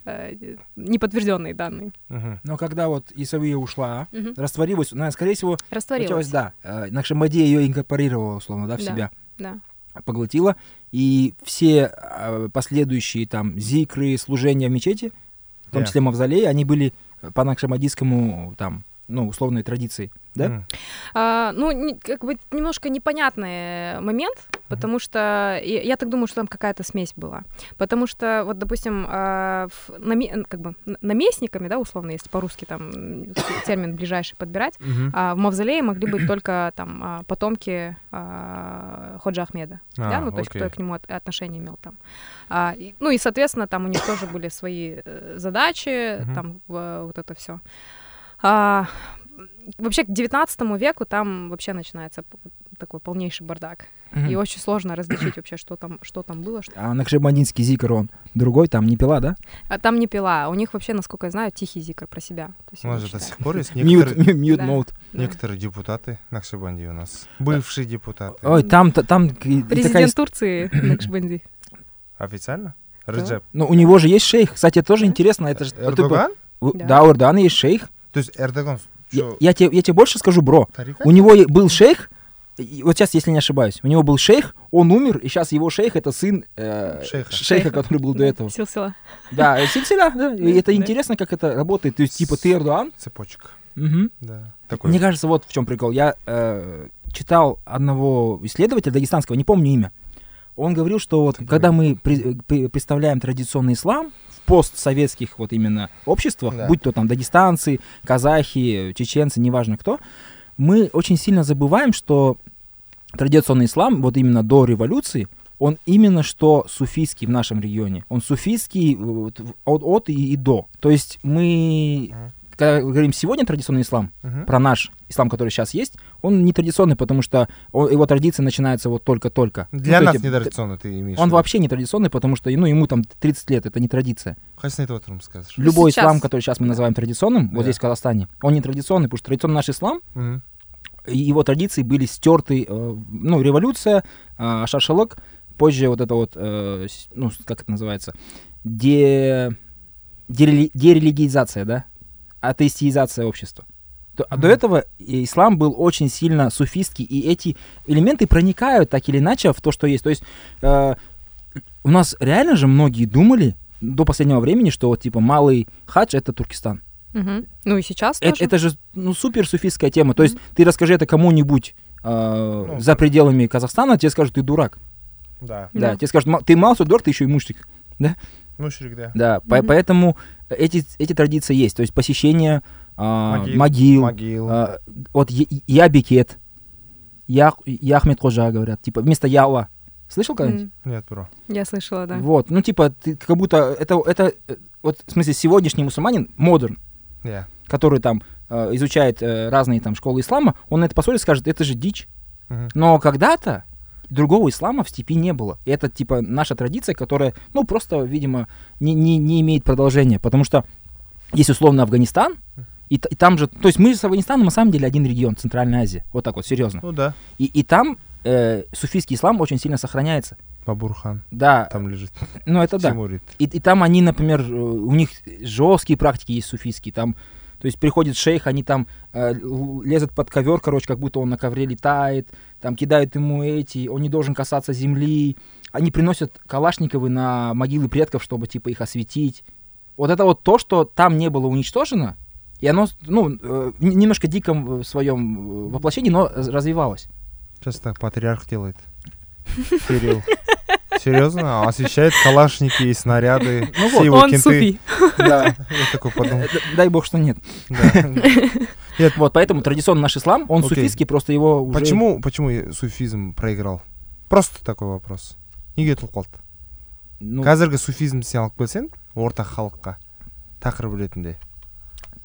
э, неподтвержденные данные. мгм. Но когда вот Исавия ушла, Мгм. растворилась, она, скорее всего, Растворилась. да, э, Накшабандия ее инкорпорировала, условно, да, в Да. себя, Да. поглотила, и все э, последующие там зикры, служения в мечети, в том Да. числе мавзолеи, они были по накшабандийскому там, ну, условной традиции, да? Мгм. А, ну, не- как бы немножко непонятный момент, потому что я, я так думаю, что там какая-то смесь была. Потому что, вот, допустим, а, в- наме- как бы наместниками, да, условно, если по-русски там термин ближайший подбирать, Мгм. а в мавзолее могли быть только там а, потомки а, Ходжа Ахмеда, да, А, ну, то есть кто окей. к нему от- отношение имел там. А, и- ну, и, соответственно, там у них тоже были свои э, задачи, Мгм. там в- вот это все. вообще, к 19 веку там вообще начинается такой полнейший бардак. Мгм. И очень сложно различить вообще, что там, что там было. Что... А накшабандинский зикр он другой, там не пила, да? А там не пила. У них вообще, насколько я знаю, тихий зикр про себя. У они нас же до сих пор есть некоторые, мьют мод. Некоторые депутаты Накшабанди у нас. Бывшие депутаты. Ой, там, та- там Президент Турции Накшбанди. Официально? Реджеп. Ну, у него же есть шейх. Кстати, это тоже интересно. Это же, Эрдоган? Да. у Эрдогана есть шейх. То есть Эрдоган Я, тебе, я тебе больше скажу, бро. У него был шейх, вот сейчас, если не ошибаюсь, у него был шейх, он умер, и сейчас его шейх это сын э, Шейха. шейха, который был до этого. Силсила. Да, э, сильсиля, да. И это интересно, как это работает. То есть, типа, ты Эрдоган. Цепочка. Мгм. Да. Такой. Мне кажется, вот в чем прикол. Я э, читал одного исследователя дагестанского, не помню имя. Он говорил, что вот Ты когда мы при- э, при- представляем традиционный ислам в постсоветских вот именно обществах, Да. будь то там дагестанцы, казахи, чеченцы, неважно кто, мы очень сильно забываем, что традиционный ислам, вот именно до революции, он именно что суфийский в нашем регионе. Он суфийский э, от, от и, и до. То есть мы, когда говорим сегодня традиционный ислам, Мгм. про наш ислам, который сейчас есть, он не традиционный, потому что он- его традиция начинается вот только-только. Для Ну, нас есть, нетрадиционно ты имеешь. Он вообще не традиционный, потому что ну, ему там 30 лет, это не традиция. Айтып отырмыз қазір Любой сейчас. ислам, который сейчас мы называем традиционным, вот Да. здесь в Казахстане, он не традиционный, потому что традиционный наш ислам, и его традиции были стерты, э, ну, революция, э, шашалык, позже вот это вот, э, ну, как это называется, де... дерели- дерелигизация, да, атеистизация общества. А до Мгм. этого и ислам был очень сильно суфистский, и эти элементы проникают так или иначе в то, что есть. То есть э, у нас реально же многие думали до последнего времени, что вот типа малый хадж это Туркестан. Мгм. Ну и сейчас Э- тоже. Это, же ну супер суфистская тема. То есть ты расскажи это кому-нибудь э, Ну, за пределами Казахстана, тебе скажут, ты дурак. Да. Да, Да. тебе скажут, «Ма- ты мало дурак, ты еще и мушрик. Ну, ширик, да. Да, по- Мгм. поэтому эти, эти традиции есть. То есть посещение а, Могил. могил, Могил. а, вот я, я бекет, я, я Ахмед Кожа говорят, типа вместо яла. Слышал когда-нибудь? Нет, бро. Я слышала, да. Вот, ну типа ты как будто это, это э, вот в смысле сегодняшний мусульманин, модерн, Я. который там э, изучает э, разные там школы ислама, он на это посмотрит и скажет, это же дичь. Мгм. Но когда-то другого ислама в степи не было. И это типа наша традиция, которая, ну, просто, видимо, не, не, не имеет продолжения. Потому что есть условно Афганистан, и, и там же, то есть мы с Афганистаном на самом деле один регион, Центральная Азия. Вот так вот, серьезно. Ну да. И, и там э, суфийский ислам очень сильно сохраняется. Бабурхан Да, там лежит. ну это да. Тимурид. И, и там они, например, э, у них жесткие практики есть суфийские. Там, то есть приходит шейх, они там э, лезут под ковер, короче, как будто он на ковре летает, там кидают ему эти, он не должен касаться земли. Они приносят калашниковы на могилы предков, чтобы типа их осветить. Вот это вот то, что там не было уничтожено, и оно, ну, э, немножко диком в своем э, воплощении, но развивалось. Сейчас так патриарх делает. Кирилл. Серьезно? Освещает калашники и снаряды. Ну все вот, его Он кенты. суфий. Да. Я такой подумал. Э, Дай бог, что нет. да. Вот, поэтому традиционный наш ислам, он Окей. суфийский, просто его уже... Почему, почему суфизм проиграл? Просто такой вопрос. неге ұтылып қалды Ну, қазіргі суфизм сен алып келсең орта халыққа тақырып ретінде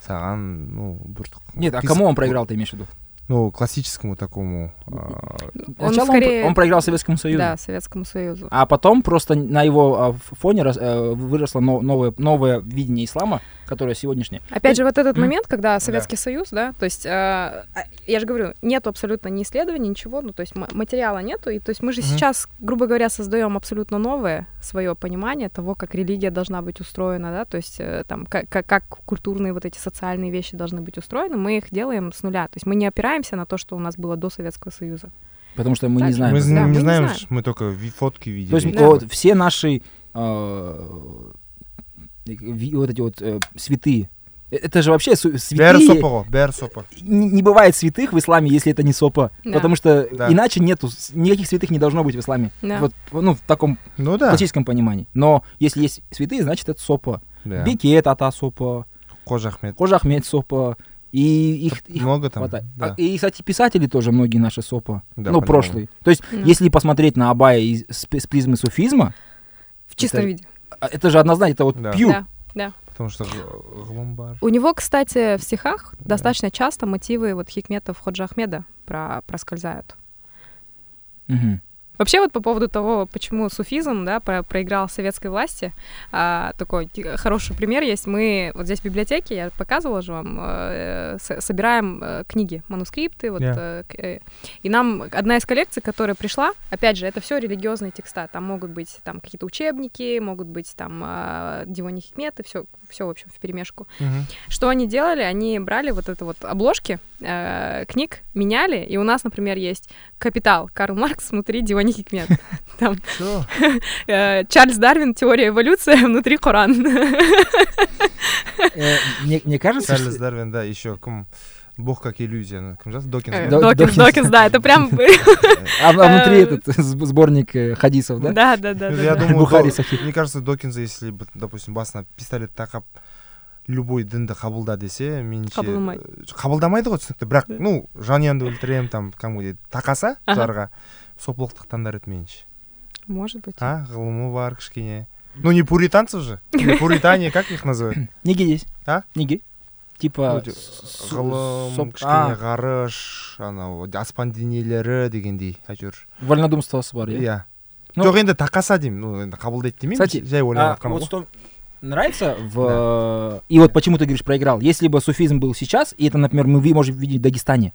саған ну бір Нет, а пис- кому он проиграл, ты имеешь в виду? ну классическому такому а, Он Сначала скорее... он, проиграл Советскому Союзу. Да, Советскому Союзу. А потом просто на его а, фоне э, выросло но- новое, новое видение ислама, которое сегодняшнее. Опять же, вот этот момент, когда Советский Союз, да, то есть, э, я же говорю, нету абсолютно ни исследований, ничего, ну, то есть м- материала нету, и то есть мы же Мгм. сейчас, грубо говоря, создаем абсолютно новое свое понимание того, как религия должна быть устроена, да, то есть э, там, как, как, как культурные вот эти социальные вещи должны быть устроены, мы их делаем с нуля, то есть мы не опираемся на то, что у нас было до Советского Союза. Потому что мы Так не знаем. мы, Да, мы не не знаем мы только фотки видели То есть Да. вот все наши э, вот эти вот э, святые. э, Это же вообще святые. сопы ғой бәрі сопы Не, не бывает святых в исламе, если это не сопа. Да. Потому что Да. иначе нету, никаких святых не должно быть в исламе. Да. Вот, ну, в таком ну да классическом понимании. Но если есть святые, значит это сопа. Да. Бекет ата сопа, қожа ахмет Кожа Ахмед сопа. И их, их много там хватает. да. А, И, кстати, писатели тоже многие наши сопа. Да, ну, понимаю. прошлые. То есть, Да. если посмотреть на Абая из, с, с призмы суфизма, В чистом Это- виде. А, это же однозначно, это вот Да. пью. Да, да. потому что г- ғылым бар У него, кстати, в стихах достаточно часто мотивы вот хикметов Ходжа Ахмеда про проскользают. Мгм. Вообще вот по поводу того, почему суфизм, да, про- проиграл советской власти, а, такой хороший пример есть. Мы вот здесь в библиотеке, я показывала же вам, э, собираем э, книги, манускрипты, вот, Yeah. э, э, и нам одна из коллекций, которая пришла, опять же, это все религиозные текста, там могут быть там какие-то учебники, могут быть там э, Дивони Хикметы, все, все в общем в перемешку. Мгм. Что они делали? Они брали вот это вот обложки э, книг, меняли, и у нас, например, есть «Капитал» Карл Маркс внутри Дивани Хикмет. Там Всё. э, Чарльз Дарвин «Теория эволюции» внутри Коран. Э, Мне мне кажется, чарльз что- дарвин да еще кім бог как иллюзия ну, кім жазды докинс Э, ба? До- Докинс, Докинс. Докинс, да, это прям... а, а внутри э, этот сб- сборник э, хадисов, да? Да, да, да. Ну, да, я да. думаю Бухари до- Сахих. мне кажется докинза если бы допустим басына пистолет тақап любой дінді қабылда десе меніңше Қабылдамайды. э, қабылдамайды ғой түсінікті бірақ Да. ну жанұямды өлтіремін там кәдімгідей тақаса Ага. жарға сопылықтық таңдар еді меніңше Может быть. а ғылымы бар кішкене ну не пуританцев же не пуритане как их называют Неге есть. А? Неге. Типа... Ну, с- ғылым соп- кішкене а, ғарыш анау аспан денелері дегендей әйтеуір вольнодумствосы бар, иә? иә Ну- жоқ енді тақаса деймін ну енді қабылдайды демеймін Кстати, жай А, ойлап жатқаным вот ғой что нравится в... И вот почему ты говоришь проиграл. Если бы суфизм был сейчас, и это, например, мы ви- можем видеть в Дагестане.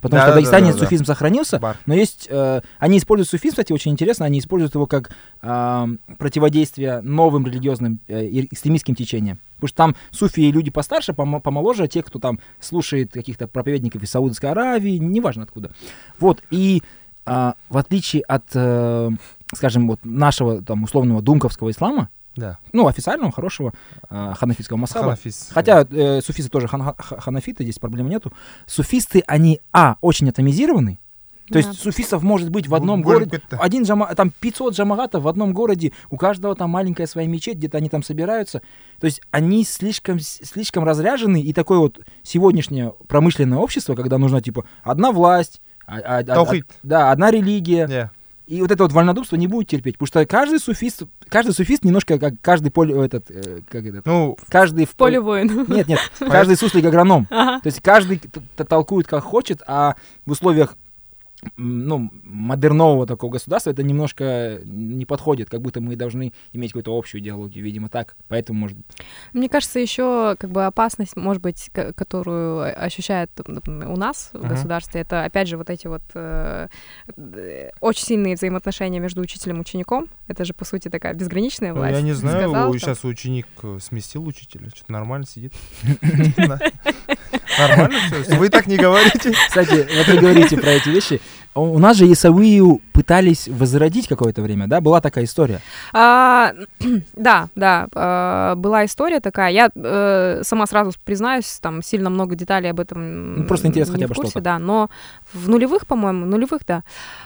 Потому Да, что в да, Дагестане да, да, суфизм сохранился, бар но есть... э, они используют суфизм, кстати, очень интересно, они используют его как а, противодействие новым религиозным э, экстремистским течениям. Потому что там суфи и люди постарше, помо- помоложе, те, кто там слушает каких-то проповедников из Саудовской Аравии, неважно откуда. Вот, и а, в отличие от, э, скажем, вот нашего там условного думковского ислама, да ну, официального, хорошего э, ханафитского масхаба. ханафиз Хотя э, суфисты тоже хана- ха- ханафиты, здесь проблем нету. Суфисты, они, а, очень атомизированы, То Да. есть суфистов может быть в одном городе, один джама, там 500 джамагатов в одном городе, у каждого там маленькая своя мечеть, где-то они там собираются. То есть они слишком, слишком разряжены, и такое вот сегодняшнее промышленное общество, когда нужна типа одна власть, а- а- а- Таухид. да, одна религия, Иә. И вот это вот вольнодумство не будет терпеть, потому что каждый суфист, каждый суфист немножко как каждый поле, этот, э, как этот, Ну, каждый в Поле воин. Нет, нет, каждый суслик агроном. Ага. То есть каждый толкует как хочет, а в условиях ну, модернового такого государства это немножко не подходит, как будто мы должны иметь какую-то общую идеологию, видимо, так. Поэтому, может, Мне кажется, еще как бы опасность, может быть, ко- которую ощущает у нас в Мгм. государстве, это опять же вот эти вот э, э, очень сильные взаимоотношения между учителем и учеником. Это же по сути такая безграничная ну, власть. я не знаю, Сказал, там. сейчас ученик э, сместил учителя, что-то нормально сидит. Нормально все? Вы так не говорите. кстати, вот вы говорите про эти вещи. У нас же Исавию пытались возродить какое-то время, да? Была такая история. А, да, да, а, была история такая. Я э, сама сразу признаюсь, там сильно много деталей об этом. Ну, просто интересно хотя бы что-то. Да, но в нулевых, по-моему, нулевых, да.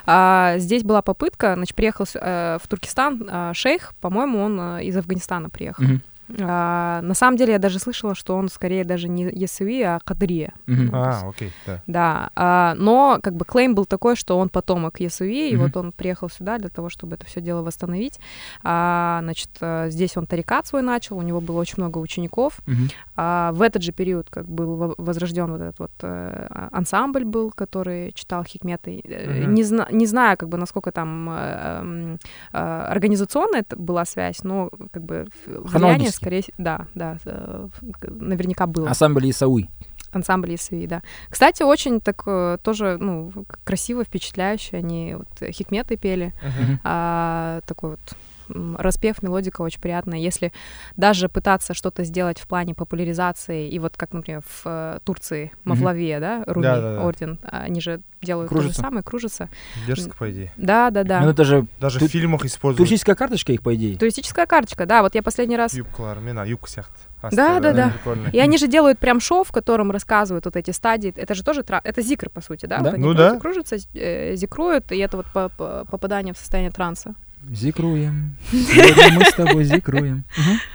а, здесь была попытка, значит, приехал э, в Туркестан а, шейх, по-моему, он э, из Афганистана приехал. Мгм, А, на самом деле я даже слышала, что он скорее даже не Ясуи, а Кадрия. мгм. А, окей, да. Да, а, но как бы клейм был такой, что он потомок Ясуи, и Мгм. вот он приехал сюда для того, чтобы это все дело восстановить. А, значит, э, здесь он тарикат свой начал, у него было очень много учеников. Мгм. А в этот же период как был во- возрожден вот этот вот э, а- ансамбль был, который читал хикметы. Э, Мгм. Не, зна- не знаю, как бы насколько там э, м, э, организационная это была связь, но как бы влияние. Скорее, да, да, э, наверняка было Ансамбль Исауи. ансамбль ИСВИ, да. Кстати, очень так э, тоже, ну, красиво, впечатляюще. Они вот хикметы пели. Мгм. А, такой вот распев, мелодика очень приятная. Если даже пытаться что-то сделать в плане популяризации, и вот как, например, в э, Турции Мавлавия, да, Руми, Да-да-да. орден, они же делают то Кружится. же самое, кружится. Дерзко, по идее. Да, да, да. Ну, это же Даже Тут- в фильмах используют туристическая карточка их, по идее. Туристическая карточка, да, вот я последний раз... юбкалармен, а юбка. Да, да, да. Прикольно. И они же делают прям шоу, в котором рассказывают вот эти стадии. Это же тоже тра- это зикр, по сути, да? Да. Вот они Ну кружатся, да. кружатся, э, зикруют, и это вот по- по- попадание в состояние транса. Зикруем. Сегодня мы с тобой зикруем.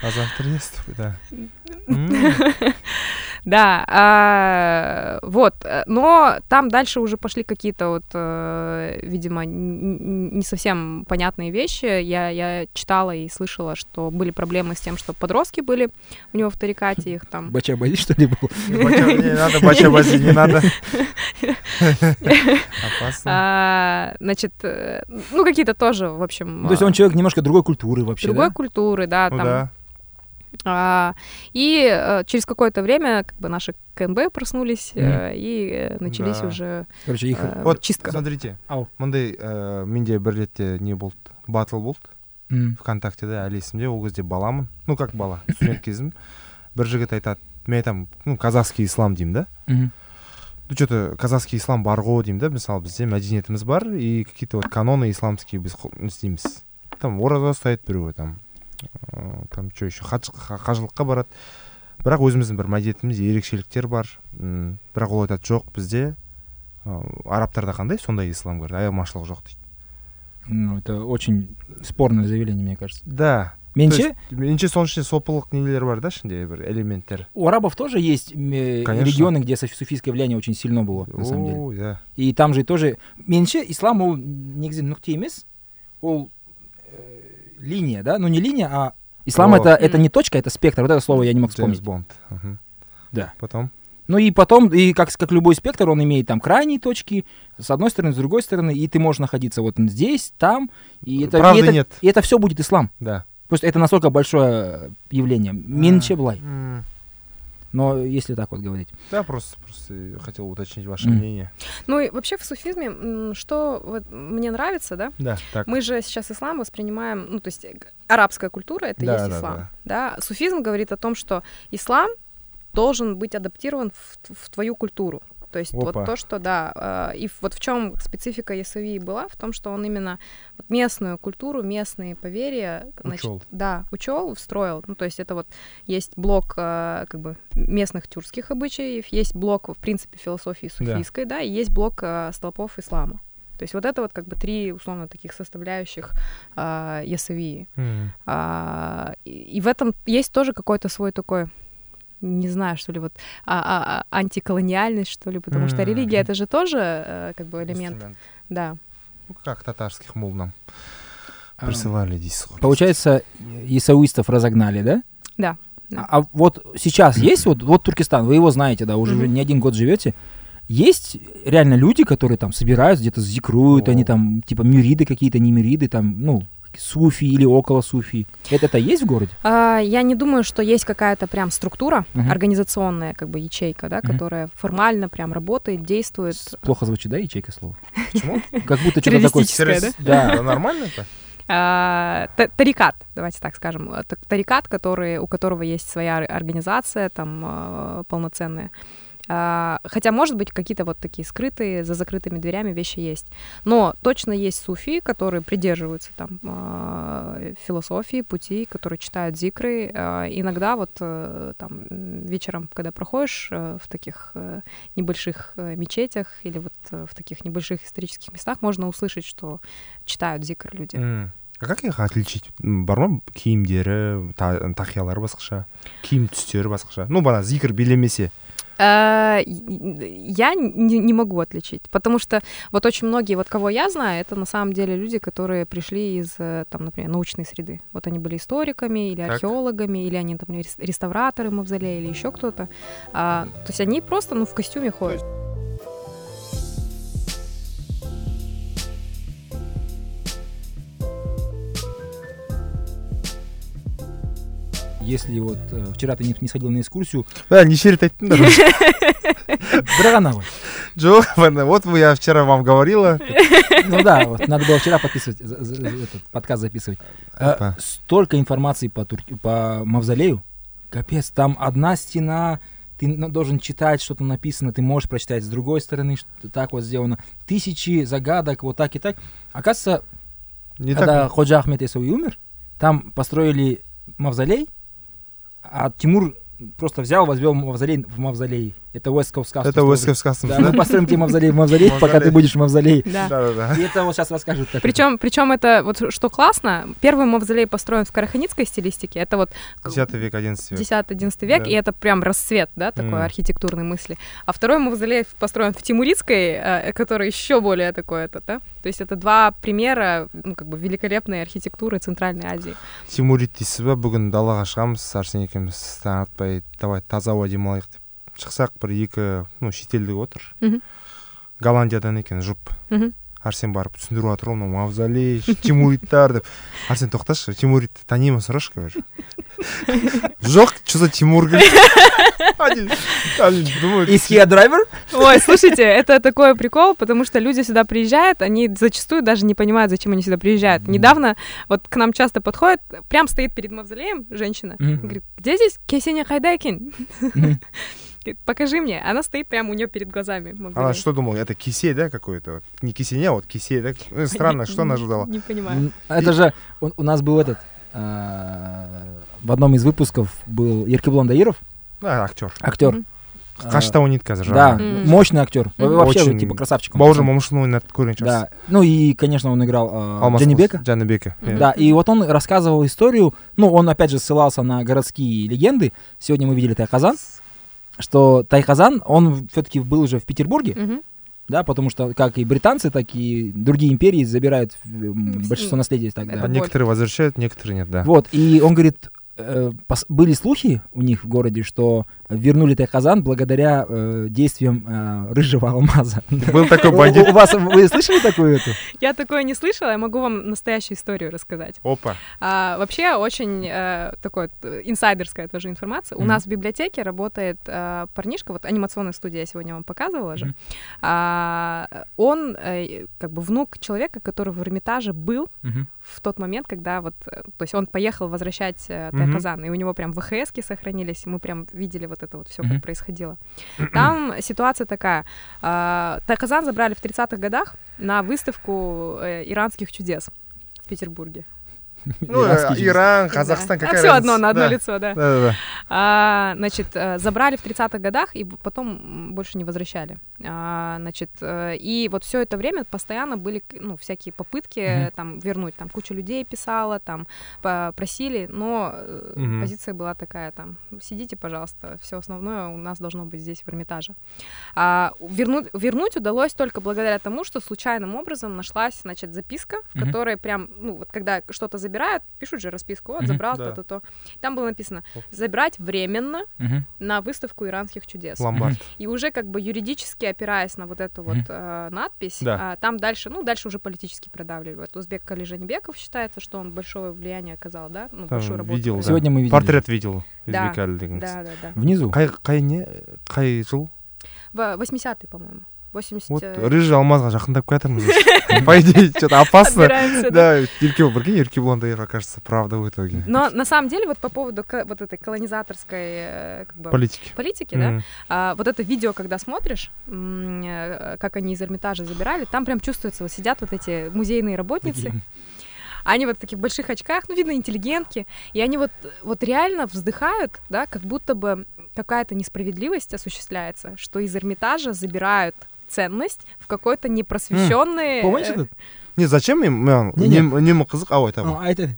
А завтра с тобой, да. Да, а, вот, э, но там дальше уже пошли какие-то вот, э, видимо, не совсем понятные вещи. Я, я читала и слышала, что были проблемы с тем, что подростки были у него в тарикате, их там... Бача-бази, что ли, был? Не надо, бача-бази, не надо. Опасно. а, значит, э, ну, какие-то тоже, в общем... Ну, То есть он человек немножко другой культуры вообще, другой культуры, да, Ну там. А, и э, через какое-то время как бы наши КНБ проснулись э, и начались Да. уже Короче, их... э, Вот, чистка. смотрите, Ау. мындай ә, менде бір ретте не болды батл болды М. вконтактеде әлі есімде ол кезде баламын ну как бала студент кезім бір жігіт айтады мен айтамын ну казахский ислам деймін да Мгм. ну что то казахский ислам бар ғой деймін да мысалы бізде мәдениетіміз бар и какие то вот каноны исламские біз не істейміз там ораза ұстайды біреуі там там что еще қажылыққа барады. Бірақ өзіміздің бір мәдениетіміз ерекшеліктер бар. М, бірақ ол айтады жоқ бізде ыыы, арабтарда қандай? Сондай ислам говорит айырмашылық жоқ дейді. Ну, это очень спорное заявление, мне кажется. да. Меньше? меніңше соның ішінде сопылық нелер бар да ішінде бір элементтер? У арабов тоже есть э, Конечно. регионы, где суф- суфийское влияние очень сильно было, на самом деле. О, да. И там же тоже... Меньше ислам, ол негізі нүкте емес, ол э, линия, да? Ну, не линия, а ислам О. это, это не точка, это спектр. Вот это слово я не мог Джеймс вспомнить. Бонд Мгм. Да. потом Ну и потом, и как, как любой спектр, он имеет там крайние точки, с одной стороны, с другой стороны, и ты можешь находиться вот здесь, там, и это, Правды и это, нет. и это все будет ислам. да Просто это настолько большое явление. Меньше блай. Но если так вот говорить. Да, просто, просто хотел уточнить ваше М. мнение. Ну и вообще в суфизме, что вот мне нравится, да, Да, так. мы же сейчас ислам воспринимаем, ну то есть э, арабская культура это Да, есть да, ислам, да. Суфизм говорит о том, что ислам должен быть адаптирован в, в твою культуру. То есть Опа. вот то, что, да, э, и вот в чем специфика Ясуи была, в том, что он именно местную культуру, местные поверья, значит, Учёл. да, учел, встроил. Ну, то есть это вот есть блок э, как бы местных тюркских обычаев, есть блок, в принципе, философии суфийской, да, и есть блок э, столпов ислама. То есть вот это вот как бы три условно таких составляющих. М. А, и, и в этом есть тоже какой-то свой такой не знаю, что ли, вот а, а, а, антиколониальность, что ли, потому что М. религия это же тоже э, как бы элемент, Инструмент. да. Ну, как татарских мул нам присылали ғой. Получается, исауистов разогнали, да? Да, да. А, а вот сейчас есть, вот, вот Туркестан, вы его знаете, да, уже Мгм. не один год живете. Есть реально люди, которые там собираются, где-то зикруют, О. они там, типа, мюриды какие-то, не мюриды, там, ну, суфи или около суфи. Это, это есть в городе? А, Я не думаю, что есть какая-то прям структура, Мгм. организационная как бы ячейка, да, Мгм. которая формально прям работает, действует. Плохо звучит, да, ячейка слово? Почему? Как будто что-то такое... Да? Нормально это? А, та- Тарикат, давайте так скажем, это тарикат, который, у которого есть своя ор- организация там а, полноценная. А, Хотя, может быть, какие-то вот такие скрытые, за закрытыми дверями вещи есть. Но точно есть суфи, которые придерживаются там а, философии, пути, которые читают зикры. А, Иногда вот э, там м, вечером, когда проходишь э, в таких э, небольших э, мечетях или вот э, в таких небольших исторических местах, можно услышать, что читают зикр люди. М. А как их отличить? М, бар ма киімдері та- тақиялары басқаша киім түстері басқаша ну бана зикір билемесе Э, я не, не могу отличить, потому что вот очень многие, вот кого я знаю, это на самом деле люди, которые пришли из, э, там, например, научной среды. Вот они были историками или Так. археологами, или они там рес- реставраторы мавзолея, или еще кто-то. А, то есть они просто, ну, в костюме ходят. Если вот э, вчера ты не, не сходил на экскурсию, бә неше рет айттыңдар бірақ ана ғой. жоқ бана вот я вчера вам говорила Ну да, вот, надо было вчера подписывать, этот подкаст записывать. Опа. столько информации по, Турки- по Мавзолею. Капец, там одна стена, ты должен читать, что там написано, ты можешь прочитать с другой стороны, что так вот сделано. Тысячи загадок, вот так и так. Оказывается, не когда так Ходжа Ахмед Исауи умер, там построили мавзолей, а Тимур просто взял, возвел мавзолей в мавзолей. Это Уэстков сказка. это Уэсков сказка Да, мы построим тебе мавзолей в мавзолей, пока ты Мавзолей. будешь в мавзолей. Да. да да да И это вот сейчас расскажут. как это. Причем, причем это вот что классно, первый мавзолей построен в караханитской стилистике, это вот 10 век 11 век 10-11 век, Да. и это прям расцвет, да, такой Мгм. архитектурной мысли. А второй мавзолей построен в Тимуридской, э, который еще более такой это, да. То есть это два примера, ну, как бы великолепной архитектуры Центральной Азии. тимурид дейсіз ба бүгін далаға шығамыз арсен екеуміз таң атпай давай таза ауа демалайық деп шықсақ бір екі ну шетелдік отыр Мгм. голландиядан екен жұп Мгм. арсен барып түсіндіріп жатыр ғой мынау мавзолей тимуридтар деп арсен тоқташы тимуридті танимын сұрашы говорю жоқ что за тимур говорит они они думают Is he a driver? Ой, слушайте, это такой прикол, потому что люди сюда приезжают, они зачастую даже не понимают, зачем они сюда приезжают. Мгм. Недавно вот к нам часто подходит, прям стоит перед мавзолеем женщина, Мгм. говорит, где здесь Кесеня Хайдайкин? Покажи мне. Она стоит прямо у нее перед глазами. мавзолей. она что думала это кисей да какой-то вот не кисеня а вот кисей да Ну, странно что она ожидала Не понимаю. Это же у, нас был этот а, в одном из выпусков был Еркеблон Даиров, да актер актер. Қашта ойнайды қазір Да, мощный актер. Вообще, Очень. типа, красавчик. он. бауыржан момышұлын ойнады көрген Да. Ну и, конечно, он играл алмас Джанибека. жаныбека Мгм. Да, и вот он рассказывал историю, ну, он опять же ссылался на городские легенды. Сегодня мы видели Тайказан, что Тайказан, он все-таки был уже в Петербурге, Мгм. да, потому что как и британцы, так и другие империи забирают Вс- большинство наследия тогда. Это А некоторые возвращают некоторые нет да Вот, и он говорит, э, пос- были слухи у них в городе, что вернули Тайказан благодаря э, действиям э, рыжего алмаза. был такой бандит у вас, вы слышали такую эту? Я такое не слышала, я могу вам настоящую историю рассказать. опа А, вообще очень э, такой э, инсайдерская тоже информация. У нас в библиотеке работает э, парнишка, вот анимационная студия я сегодня вам показывала же. А, он э, как бы внук человека, который в Эрмитаже был в тот момент, когда вот, э, то есть он поехал возвращать э, Мгм. Тайказан, и у него прям ВХСки сохранились, и мы прям видели вот это вот все, Мгм. как происходило. Там ситуация такая. а, Тайказан забрали в 30-х годах на выставку э, иранских чудес в Петербурге. Ну, э, Иран, Казахстан, какая все одно на одно лицо, да. А, значит, э, забрали в 30-х годах и потом больше не возвращали. А, значит, э, и вот все это время постоянно были ну, всякие попытки Мгм. там вернуть. Там куча людей писала, там просили, но э, позиция была такая там, сидите, пожалуйста, все основное у нас должно быть здесь в Эрмитаже. А, вернуть, вернуть удалось только благодаря тому, что случайным образом нашлась, значит, записка, в которой прям, ну, вот когда что-то забирают, пишут же расписку, вот, Мгм. забрал Да. то-то, то. Там было написано, забрать временно Мгм. на выставку иранских чудес. Ломбард. И уже как бы юридически опираясь на вот эту вот Мгм. э, надпись, Да. а, там дальше, ну, дальше уже политически продавливают. Узбек Кали Жанибеков считается, что он большое влияние оказал, да? Ну, Там большую работу. видел, провел. да. Сегодня мы видели. Портрет видел. Да, Избек Әлі деген кісі. Да, да, да. Внизу. Қай, қай не қай жыл В 80-й, по-моему. 80... вот э, рыжий алмазға жақындап келатырмыз уже. по идее что то опасно да. еркебұлан прикинь еркебұлан да окажется правда в итоге Но на самом деле вот по поводу вот этой колонизаторской э, как бы, политики политики, да. А, вот это видео, когда смотришь, э, как они из Эрмитажа забирали, там прям чувствуется, вот сидят вот эти музейные работницы, они вот в таких больших очках, ну, видно, интеллигентки, и они вот, вот реально вздыхают, да, как будто бы какая-то несправедливость осуществляется, что из Эрмитажа забирают ценность в какой-то непросвещенный... Помнишь э, этот? не зачем им не. үнемі қызық ау айтамын А, а это...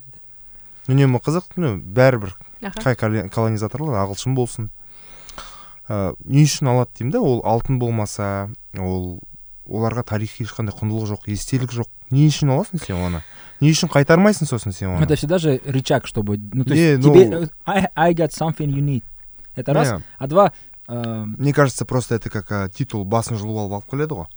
үнемі қызық ну бәрібір қай колонизаторлар ағылшын болсын ә, не үшін алады деймін да ол алтын болмаса ол оларға тарихи ешқандай құндылық жоқ естелік жоқ не үшін аласың сен оны не үшін қайтармайсың сосын сен оны Это всегда же рычаг, чтобы... Ну, то есть тебе... э, I, I got something you need. Это раз. А два... э, мне кажется просто это как а, титул басын жұлып алып алып келеді ғой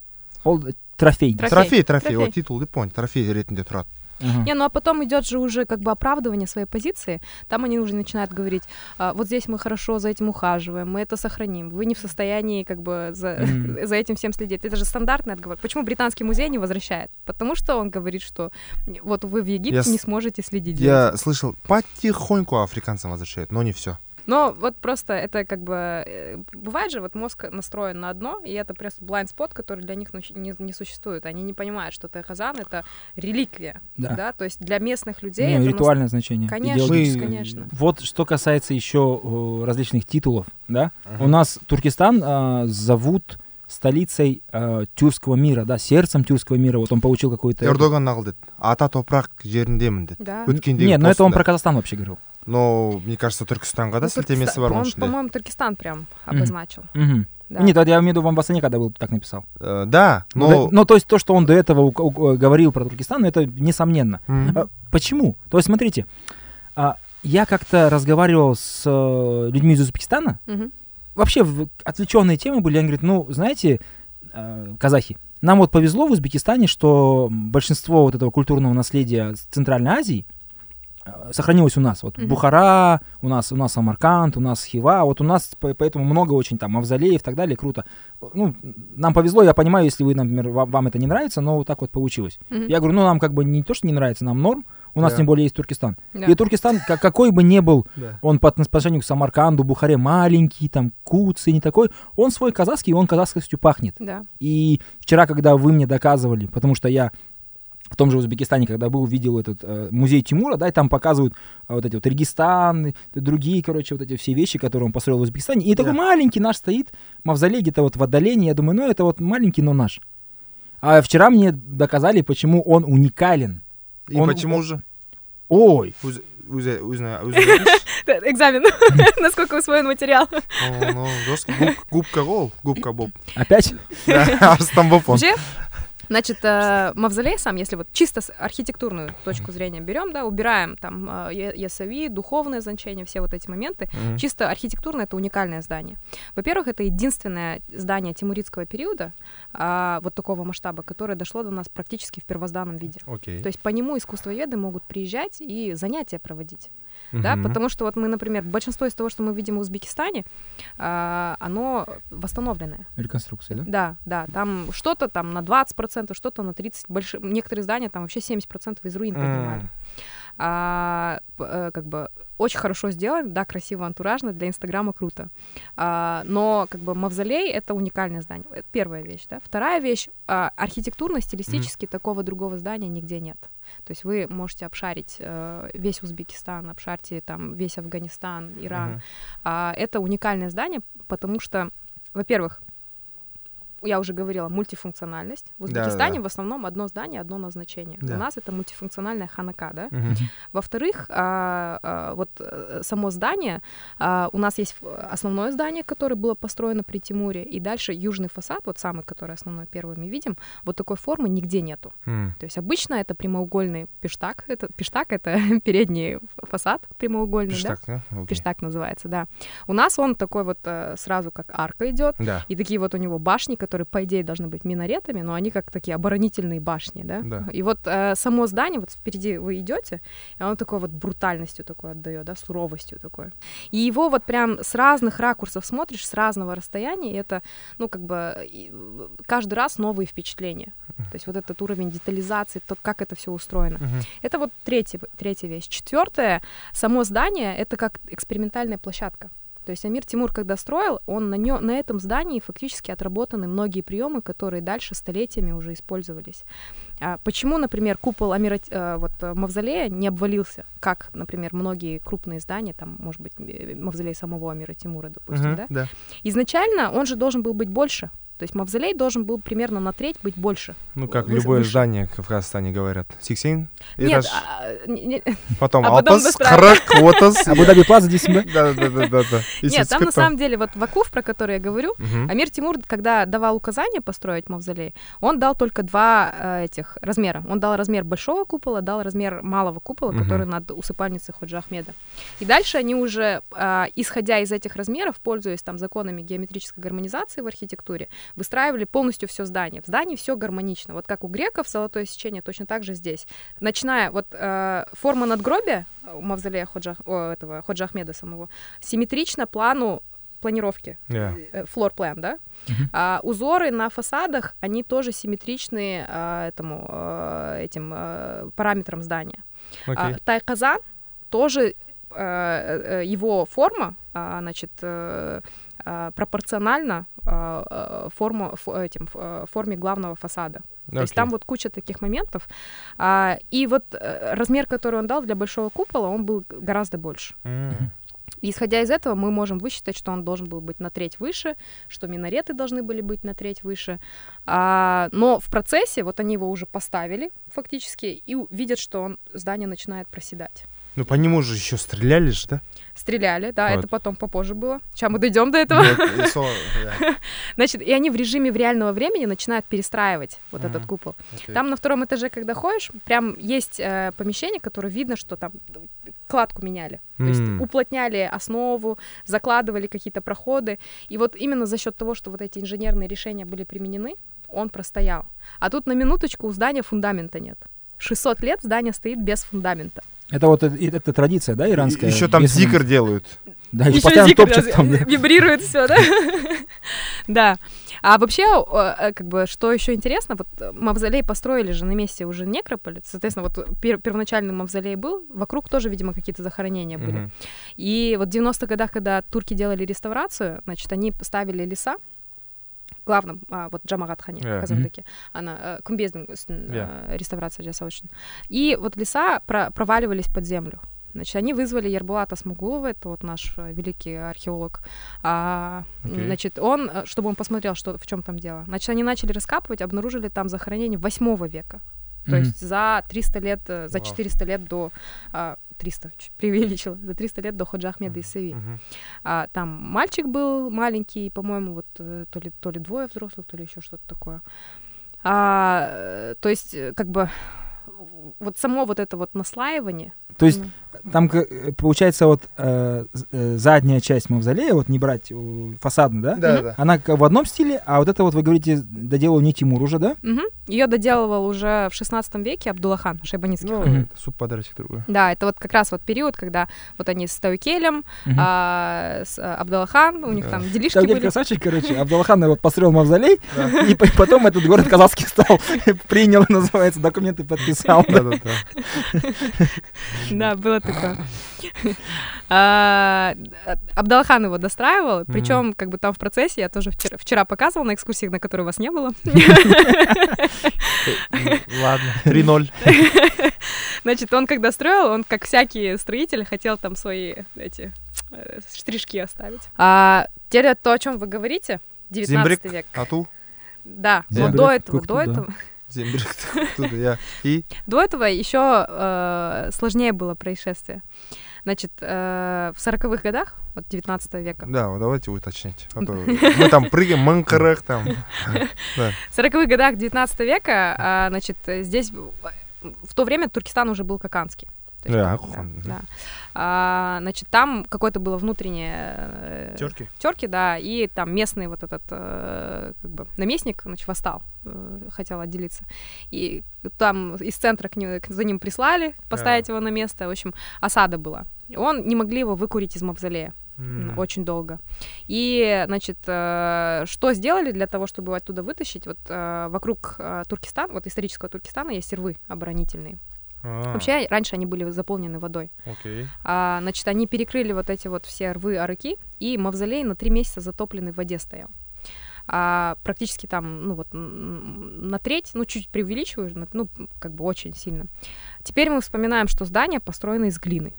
ол трофей. Трофей. трофей трофей ол титул деп понял трофей ретінде тұрады Ага. Не, ну а потом идет же уже как бы оправдывание своей позиции. Там они уже начинают говорить, «А, вот здесь мы хорошо за этим ухаживаем, мы это сохраним. Вы не в состоянии как бы за, Мгм. за этим всем следить. Это же стандартный отговор. Почему британский музей не возвращает? Потому что он говорит, что вот вы в Египте Я не сможете следить. я этим. слышал потихоньку африканцам возвращают но не все Но вот просто это как бы... э, Бывает же, вот мозг настроен на одно, и это просто blind спот, который для них ну, не, не существует. Они не понимают, что Тайхазан — это реликвия, Да. да. То есть для местных людей Ну, это... нас- ритуальное значение. Конечно, идеологическое. Мы- конечно. Вот что касается еще э, различных титулов, да, у нас Туркестан э, зовут столицей э, тюркского мира, да, сердцем тюркского мира. Вот он получил какой-то... эрдоган нағыл деді ата топырақ жеріндемін деді Да. өткендегі Нет, но это он постында. про Казахстан вообще говорил. но мне кажется түркістанға да Ну, сілтемесі Туркестан- бар оның Он, ішінде по-моему, Туркестан прям обозначил. Мгм. Да. Нет, это я имею в виду в Амбасане, когда был так написал. Э, да Ну, но да, ну, то есть то, что он до этого ук- ук- говорил про Туркестан, это несомненно. М. А, Почему? То есть, смотрите, а, я как-то разговаривал с э, людьми из Узбекистана, Мгм. вообще в- отвлеченные темы были, они говорят, ну, знаете, э, казахи, нам вот повезло в Узбекистане, что большинство вот этого культурного наследия с Центральной Азии э, сохранилось у нас. Вот Мгм. Бухара, у нас, у нас Самарканд, у нас Хива, вот у нас по- поэтому много очень там мавзолеев и так далее, круто. Ну, нам повезло, я понимаю, если вы, например, вам, вам это не нравится, но вот так вот получилось. Мгм. Я говорю, ну, нам как бы не то, что не нравится, нам норм, у нас Да. тем более есть Туркестан. Да. И Туркестан, как, какой бы ни был Да. он по отношению к Самарканду, Бухаре маленький, там, Куцы, не такой. Он свой казахский, он казахскостью пахнет. Да. И вчера, когда вы мне доказывали, потому что я в том же Узбекистане, когда был, видел этот э, музей Тимура, да, и там показывают э, вот эти вот Регистан, и другие, короче, вот эти все вещи, которые он построил в Узбекистане. И такой Да. маленький наш стоит, мавзолей где-то вот в отдалении. Я думаю, ну, это вот маленький, но наш. А вчера мне доказали, почему он уникален. и Он- почему же Ой, Өз- өзі өзіне өзі білесіз? Экзамен. Насколько усвоен материал. О, ну, жестко. Губ- губка ғой ол губка болып опять? Да, арыстан болып он Вообще, значит, э, мавзолей сам, если вот чисто архитектурную точку зрения берем, да, убираем там э, я- ясави, духовное значение, все вот эти моменты, Мгм. Чисто архитектурно это уникальное здание. Во-первых, это единственное здание тимуридского периода, а, вот такого масштаба, которое дошло до нас практически в первозданном виде. окей То есть по нему искусствоведы могут приезжать и занятия проводить. Да, Мгм. потому что вот мы, например, большинство из того, что мы видим в Узбекистане, а, оно восстановленное. Реконструкция, да? Да, да, там что-то там на 20%, что-то на 30%, больше, некоторые здания там вообще 70% из руин поднимали. а, п- э, как бы очень хорошо сделан, да, красиво, антуражно, для Инстаграма круто. А, но как бы мавзолей — это уникальное здание. Это первая вещь, да. Вторая вещь а, — архитектурно, стилистически такого другого здания нигде нет. То есть вы можете обшарить э, весь Узбекистан, обшарьте там весь Афганистан, Иран. Мгм. А, это уникальное здание, потому что, во-первых, я уже говорила, мультифункциональность. В. Узбекистане в основном одно здание, одно назначение. Да. У нас это мультифункциональная ханака, да? Мгм. Во-вторых, а, а, вот э, само здание, а, у нас есть основное здание, которое было построено при Тимуре, и дальше южный фасад, вот самый, который основной, первый мы видим, вот такой формы нигде нету. М. То есть обычно это прямоугольный пиштак, это пиштак это передний фасад прямоугольный, да? Пиштак, да? Окей. Пиштак называется, да. У нас он такой вот э, сразу как арка идет, Да. и такие вот у него башни, которые, по идее, должны быть минаретами, но они как такие оборонительные башни, да? Да. И вот э, само здание, вот впереди вы идете, и оно такой вот брутальностью такой отдает, да, суровостью такой. И его вот прям с разных ракурсов смотришь, с разного расстояния, и это, ну, как бы э, каждый раз новые впечатления. То есть вот этот уровень детализации, то, как это все устроено. Мгм. Это вот третья, третья вещь. Четвертое, само здание это как экспериментальная площадка. То есть Амир Тимур, когда строил, он на, нё- на этом здании фактически отработаны многие приемы, которые дальше столетиями уже использовались. А почему, например, купол Амира, э, вот, э, мавзолея не обвалился, как, например, многие крупные здания, там, может быть, э, мавзолей самого Амира Тимура, допустим, Мгм. да? Да. Изначально он же должен был быть больше. То есть мавзолей должен был примерно на треть быть больше. Ну, как Выше- любое выше. здание в Казахстане говорят. Сексен? Нет, а, не- не- Потом а достраивают. қырық, отыз. Абу-Даби Плаза бе? Да, да, да, да, да. Нет, там на самом деле вот Вакуф, про который я говорю. Амир Тимур, когда давал указание построить мавзолей, он дал только два э, этих размера. Он дал размер большого купола, дал размер малого купола, который над усыпальницей Ходжа Ахмеда. И дальше они уже, э, исходя из этих размеров, пользуясь там законами геометрической гармонизации в архитектуре, выстраивали полностью все здание. В здании все гармонично. Вот как у греков золотое сечение, точно так же здесь. Начиная вот э, форма надгробия у мавзолея Ходжа, о, этого, Ходжа Ахмеда самого, симметрично плану планировки Да. флор план, да? Мгм. А, узоры на фасадах, они тоже симметричны а, этому, а, этим а, параметрам здания. А, Окей. Тайказан тоже э, э, его форма, а, значит, э, пропорциональна а, а, форму, фо- этим, э, форме главного фасада. То есть там вот куча таких моментов. А, и вот э, размер, который он дал для большого купола, он был гораздо больше. И Исходя из этого, мы можем высчитать, что он должен был быть на треть выше, что минареты должны были быть на треть выше. А, но в процессе, вот они его уже поставили фактически, и видят, что он, здание начинает проседать. Ну, по нему же еще стреляли же, да? Стреляли, да, Вот. это потом попозже было. Сейчас мы дойдем до этого. Да. Значит, и они в режиме в реального времени начинают перестраивать вот этот купол. Там на втором этаже, когда ходишь, прям есть э, помещение, которое видно, что там кладку меняли. То есть уплотняли основу, закладывали какие-то проходы. И вот именно за счет того, что вот эти инженерные решения были применены, он простоял. А тут на минуточку у здания фундамента нет. 600 лет здание стоит без фундамента. Это вот это традиция, да, иранская? Еще там Если- зикр делают. Да, Ещё постоянно раз- там. да. Вибрирует все, да? Да. А вообще, э, как бы, что еще интересно, вот э, мавзолей построили же на месте уже некрополя. Соответственно, вот пер- первоначальный мавзолей был, вокруг тоже, видимо, какие-то захоронения были. Мгм. И вот в 90-х годах, когда турки делали реставрацию, значит, они ставили леса, главным, а, вот Джамагат Хани, Yeah. в Казандыке, она, э, Кумбездин, э, Yeah. реставрация жасау И вот леса про- проваливались под землю. Значит, они вызвали Ербулата Смугулова, это вот наш э, великий археолог. А, Окей. Значит, он, э, чтобы он посмотрел, что, в чем там дело. Значит, они начали раскапывать, обнаружили там захоронение 8 века. То Мгм. есть за 300 лет, э, за. 400 лет до... а, 300, чуть преувеличила, за 300 лет до Ходжа Ахмеда Исави. Мгм. А, там мальчик был маленький, по-моему, вот э, то ли, то ли двое взрослых, то ли еще что-то такое. А, э, то есть, э, как бы, вот само вот это вот наслаивание, То есть там э, получается вот э, э, задняя часть мавзолея, вот не брать э, фасадно, да? Да, да. Она как в одном стиле, а вот это вот вы говорите доделал не Тимур уже, да? Ее доделывал уже в 16 веке Абдулахан Шайбаницкий. Ну, Мгм. это субподарочек другой. Да, это вот как раз вот период, когда вот они с Таукелем, Мгм. а, с а, Абдулахан, у них Да. там делишки Тавгель были. красавчик, короче, Абдулахан вот построил мавзолей, Да. и по- потом этот город казахский стал, принял, называется, документы подписал. Да, да, да. Да, было такое. А, Абдалхан его достраивал, причем как бы там в процессе я тоже вчера, показывала на экскурсиях, на которой вас не было. Ладно, 3-0. Значит, он когда строил, он, как всякий строитель, хотел там свои эти э, штришки оставить. А теперь то, о чем вы говорите, 19 Зембрик, век. Ату, Да, но Зембрик, до этого, до этого, оттуда я. И до этого еще э, сложнее было происшествие. Значит, э, в 40-х годах, вот 19 века, Да, вот давайте уточнять. А мы там прыгаем, манкарах там. В 40-х годах 19 века, а, значит, здесь в то время Туркестан уже был каканский. То есть, Да, хон, да. А, значит, там какое-то было внутреннее э, Терки. терки, да, и там местный вот этот э, как бы наместник, значит, восстал, э, хотел отделиться. И там из центра к к- за ним прислали поставить его на место. В общем, осада была. Он не могли его выкурить из мавзолея. М, очень долго. И, значит, э, что сделали для того, чтобы его оттуда вытащить? Вот э, вокруг э, Туркестана, вот исторического Туркестана есть рвы оборонительные. А, Вообще, раньше они были заполнены водой. Окей. А, значит, они перекрыли вот эти вот все рвы арыки, и мавзолей на три месяца затопленный в воде стоял. А, практически там, ну вот, на треть, ну, чуть преувеличиваю, ну, как бы очень сильно. Теперь мы вспоминаем, что здание построено из глины.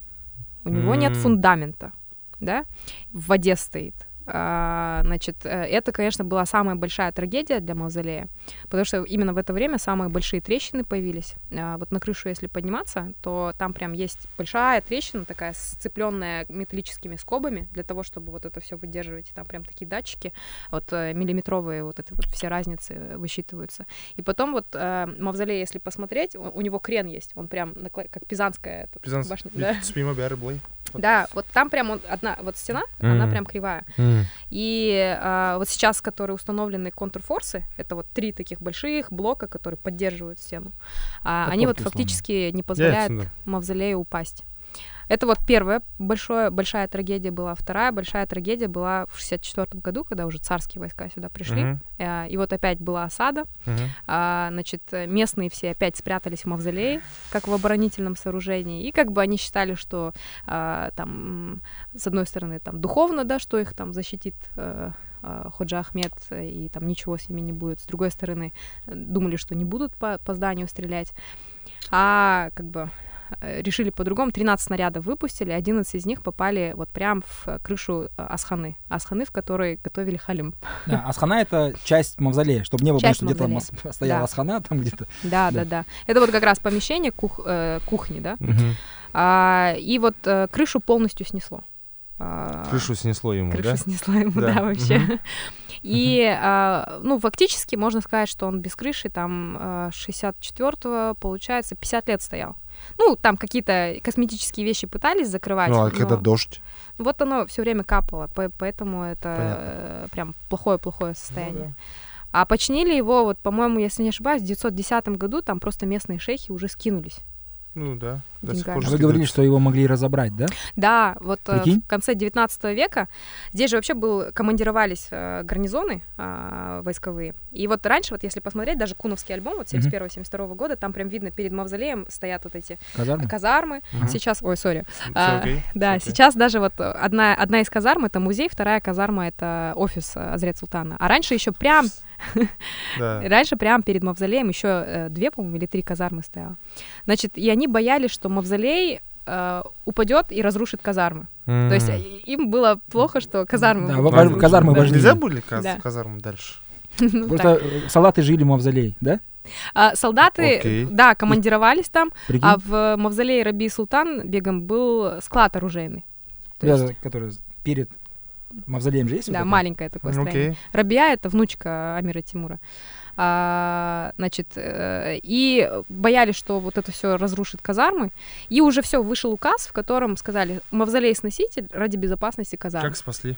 У него нет М. фундамента, да, в воде стоит. А, значит, э, это, конечно, была самая большая трагедия для мавзолея, потому что именно в это время самые большие трещины появились. А, вот на крышу, если подниматься, то там прям есть большая трещина, такая сцепленная металлическими скобами, для того, чтобы вот это все выдерживать. И там прям такие датчики, вот э, миллиметровые, вот это вот все разницы э, высчитываются. И потом вот мавзолей, если посмотреть, у, него крен есть, он прям как пизанская Пизанс. башня. Да. Да, вот там прям он- одна вот стена, она Мгм. прям кривая. И а, вот сейчас, которые установлены контрфорсы, это вот три таких больших блока, которые поддерживают стену, а, они вот фактически не позволяют мавзолею упасть. Это вот первая большое, большая трагедия была. Вторая большая трагедия была в 64 году, когда уже царские войска сюда пришли. Мгм, А, И вот опять была осада. мгм. А, значит, э, местные все опять спрятались в мавзолее, как в оборонительном сооружении. И как бы они считали, что а, там, с одной стороны, там духовно, да, что их там защитит э, а, Ходжа Ахмед, э, и там ничего с ними не будет. С другой стороны, э, думали, что не будут по, по зданию стрелять. А как бы э, решили по-другому. 13 снарядов выпустили, 11 из них попали вот прям в э, крышу э, Асханы. Асханы, в которой готовили халим. Да, Асхана это часть мавзолея, чтобы не было, Часть что где-то мас- стояла Да. Асхана, там где-то. Да, Да. да, да. Это вот как раз помещение кух- э, кухни, да. Мгм. А, и вот э, крышу полностью снесло. А, Крышу снесло ему, крышу да? снесло ему, Да. да, вообще. Мгм. И, а, ну, фактически можно сказать, что он без крыши там а, 64-го, получается, 50 лет стоял. Ну, там какие-то косметические вещи пытались закрывать. Ну, а но когда дождь? Вот оно все время капало, по- поэтому это Понятно. э, прям плохое-плохое состояние. Ну А починили его, вот, по-моему, если не ошибаюсь, в 910 году там просто местные шейхи уже скинулись. Ну да. До сих Деньгами. пор А Вы говорили, что его могли разобрать, да? Да, вот э, Прикинь. в конце 19 века здесь же вообще был, командировались э, гарнизоны э, войсковые. И вот раньше, вот если посмотреть, даже Куновский альбом, вот 71-72 года, там прям видно перед мавзолеем стоят вот эти Казармы? казармы. Мгм. Сейчас, ой, сори. Всё А, Да, окей. сейчас даже вот одна, одна из казарм это музей, вторая казарма это офис э, Азрет Султана. А раньше еще прям, Да. раньше прям перед мавзолеем еще две, по-моему, или три казармы стояло. Значит, и они боялись, что мавзолей э, упадет и разрушит казармы. То есть э, им было плохо, что казармы... Да, разрушены. казармы Да. важнее. Нельзя были каз- Да. казармы дальше? Ну, Просто так. э, солдаты жили в мавзолей, да? А, солдаты, Окей. да, командировались там, Прикинь? а в мавзолее Раби Султан бегом был склад оружейный. Есть, который перед мавзолеем же есть? вот да, это? маленькое такое строение. Рабия — это внучка Амира Тимура. А, значит, э, и боялись, что вот это все разрушит казармы, и уже все вышел указ, в котором сказали, мавзолей сноситель ради безопасности казарм. Как спасли?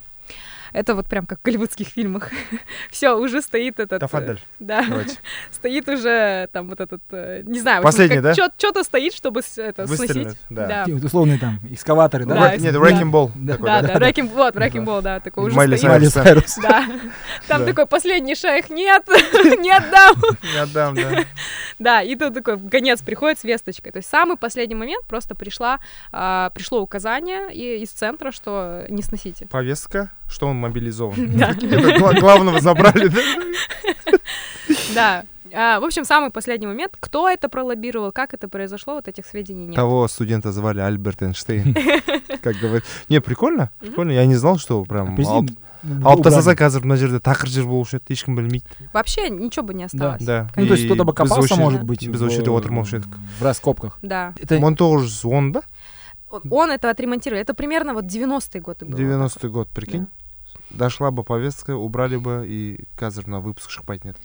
Это вот прям как в голливудских фильмах. Все, уже стоит этот... э, Тафадель. Да, Давайте. стоит уже там вот этот, э, не знаю, Последний, да? Что-то стоит, чтобы это сносить. Да. Условные там экскаваторы, да? Нет, да. Wrecking Ball. Да. такой, Да, да, Wrecking, вот, Wrecking Да. Ball, да, такой уже Майли Сайрус. Да. Там Да. такой последний шейх, нет, не отдам. Не отдам, да. Да, и тут такой гонец приходит с весточкой. То есть самый последний момент просто пришла, а, пришло указание и- из центра, что не сносите. Повестка, что он мобилизован. Да. Это гла- главного забрали, да? Да. А, в общем, самый последний момент. Кто это пролоббировал, как это произошло, вот этих сведений нет. Того студента звали Альберт Эйнштейн. Как говорит. Не, прикольно. Прикольно. Я не знал, что прям алып алып тастаса қазір мына жерде тақыр жер болушы еді ешкім білмейді Вообще ничего бы не осталось. да Ну, то есть И кто-то бы біз копался, вообще- может быть, біз в- осы жерде отырмаушы едік в раскопках. Да. Это мың тоғыз жүз он ба Он- Он это отремонтировал. Это примерно вот 90-е годы было. 90 год прикинь дошла бы повестка убрали бы и қазір мына выпуск шықпайтын еді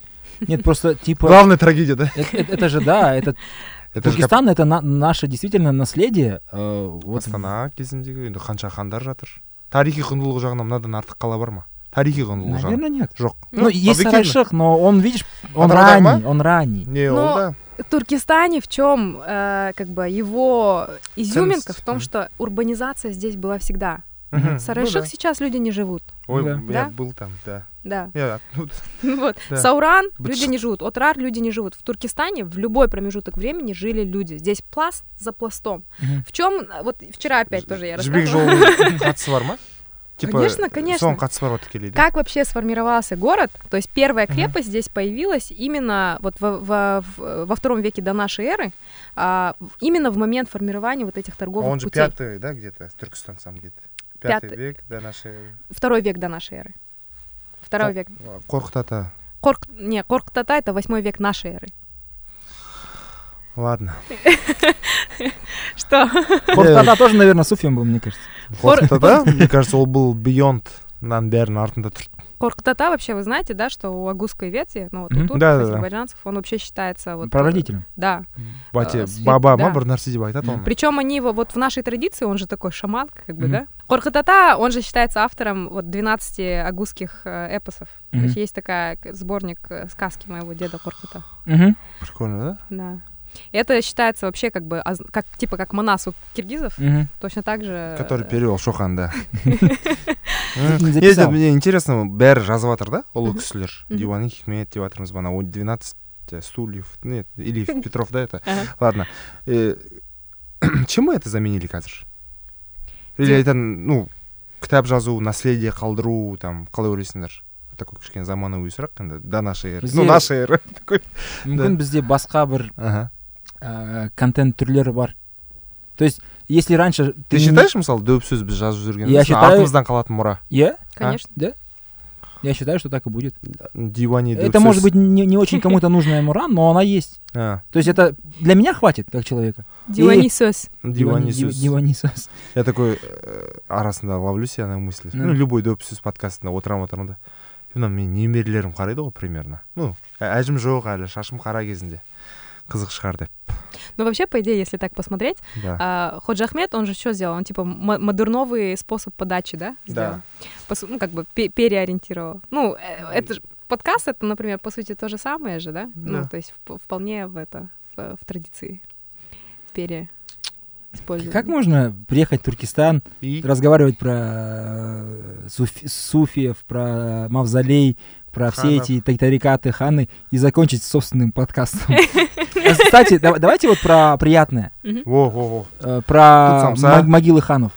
нет, просто типа... главная трагедия да Это, это- это же, да, это это же кап- Туркестан это на- наше действительно наследие. э, вот астана кезіндегі енді қанша хандар жатыр тарихи құндылығы жағынан мынадан артық қала бар ма тарихи құндылығы жағынан Наверное, нет. жоқ Ну, есть объективно. Сарайших, но он, видишь, он Атыраудағы ма? ранний, он ранний. не Но- ол да В Туркестане в чем как бы его изюминка Ценность. в том, Мгм. что урбанизация здесь была всегда. Мгм. В Сарайших Ну сейчас люди не живут. да. ой Да. я Да? был там да Да. я оттуда. Вот. Да. Сауран Быч- люди не живут, Отрар люди не живут. В Туркестане в любой промежуток времени жили люди. Здесь пласт за пластом. Мгм. В чем вот вчера опять тоже я жібек рассказывала. жолының қатысы бар ма типа Конечно, конечно. соған қатысы бар ғой тікелей да Как вообще сформировался город? То есть первая Мгм. крепость здесь появилась именно вот во, во- в- во втором веке до нашей эры, а, в- именно в момент формирования вот этих торговых он же путей. пятый да где-то Түркістан сам где-то пятый Пятый. век до нашей Второй век до нашей эры. Второй Ко- век. қорқыт ата Корк... Не, Корк-Тата это восьмой век нашей эры. ладно Что? Хортада тоже, наверное, суфием был, мне кажется. қорқыт ата мне кажется ол был beyond мынаның бәрінің артында тұр Корк-Тата вообще, вы знаете, да, что у Агузской ветви, ну вот Мгм. у турков, Да-да-да. азербайджанцев, он вообще считается вот... э, Прародителем. Да. бате Э, свет- баба ма да. бір нәрсе деп айтады оны Причем они его вот в нашей традиции, он же такой шаман, как бы, Мгм. да? Коркатата, он же считается автором вот 12 агузских э, эпосов. То Мгм. есть есть такая к- сборник э, сказки моего деда Корката. Мгм. прикольно да Да. И это считается вообще как бы, аз- как, типа как манас у киргизов, Мгм. точно так же... который э, перевел шохан да Не М, записал. нет, мне интересно бәрі жазып жатыр да ұлы Мгм. кісілер Мгм. дивани хикмет деп жатырмыз мына он 12 стульев нет или петров да это ага. ладно Э, чем мы это заменили қазір или это ну кітап жазу наследие қалдыру там қалай ойлайсыңдар? Такой кішкене заманауи сұрақ енді до нашей эры. Ну эры такой. Мүмкін бізде басқа бір ә, контент түрлері бар. То есть если раньше ты считаешь мысалы дөп сөз біз жазып считаю- артымыздан қалатын мұра? Я? Конечно. да? я считаю что так и будет дивани дөп это может сөз. быть не, не очень кому-то нужная мура но она есть А, то есть это для меня хватит как человека Дионисос. дивани Дивани- сөз диванисос. Я такой э, арасында ловлю себя на мысли. Да. Ну, любой доп сөз подкастында отырамын отырамын да мына менің немерелерім қарайды ғой примерно ну ә- әжім жоқ әлі шашым қара кезінде қызық шығар деп Ну, вообще, по идее, если так посмотреть, да а, Ходжи Ахмед, он же что сделал? Он, типа, мо- модерновый способ подачи, да? сделал? Да. Ну, как бы пе- переориентировал. Ну, э, это же подкаст, это, например, по сути, то же самое же, да? Ну, Да. то есть вп- вполне в это, в, в традиции пере использования. как можно приехать в Туркестан и разговаривать про э, суфи- суфиев про мавзолей про все Ханов. эти та- тарикаты ханы и закончить собственным подкастом Э, кстати да- давайте вот про приятное. Э, про могилы ханов.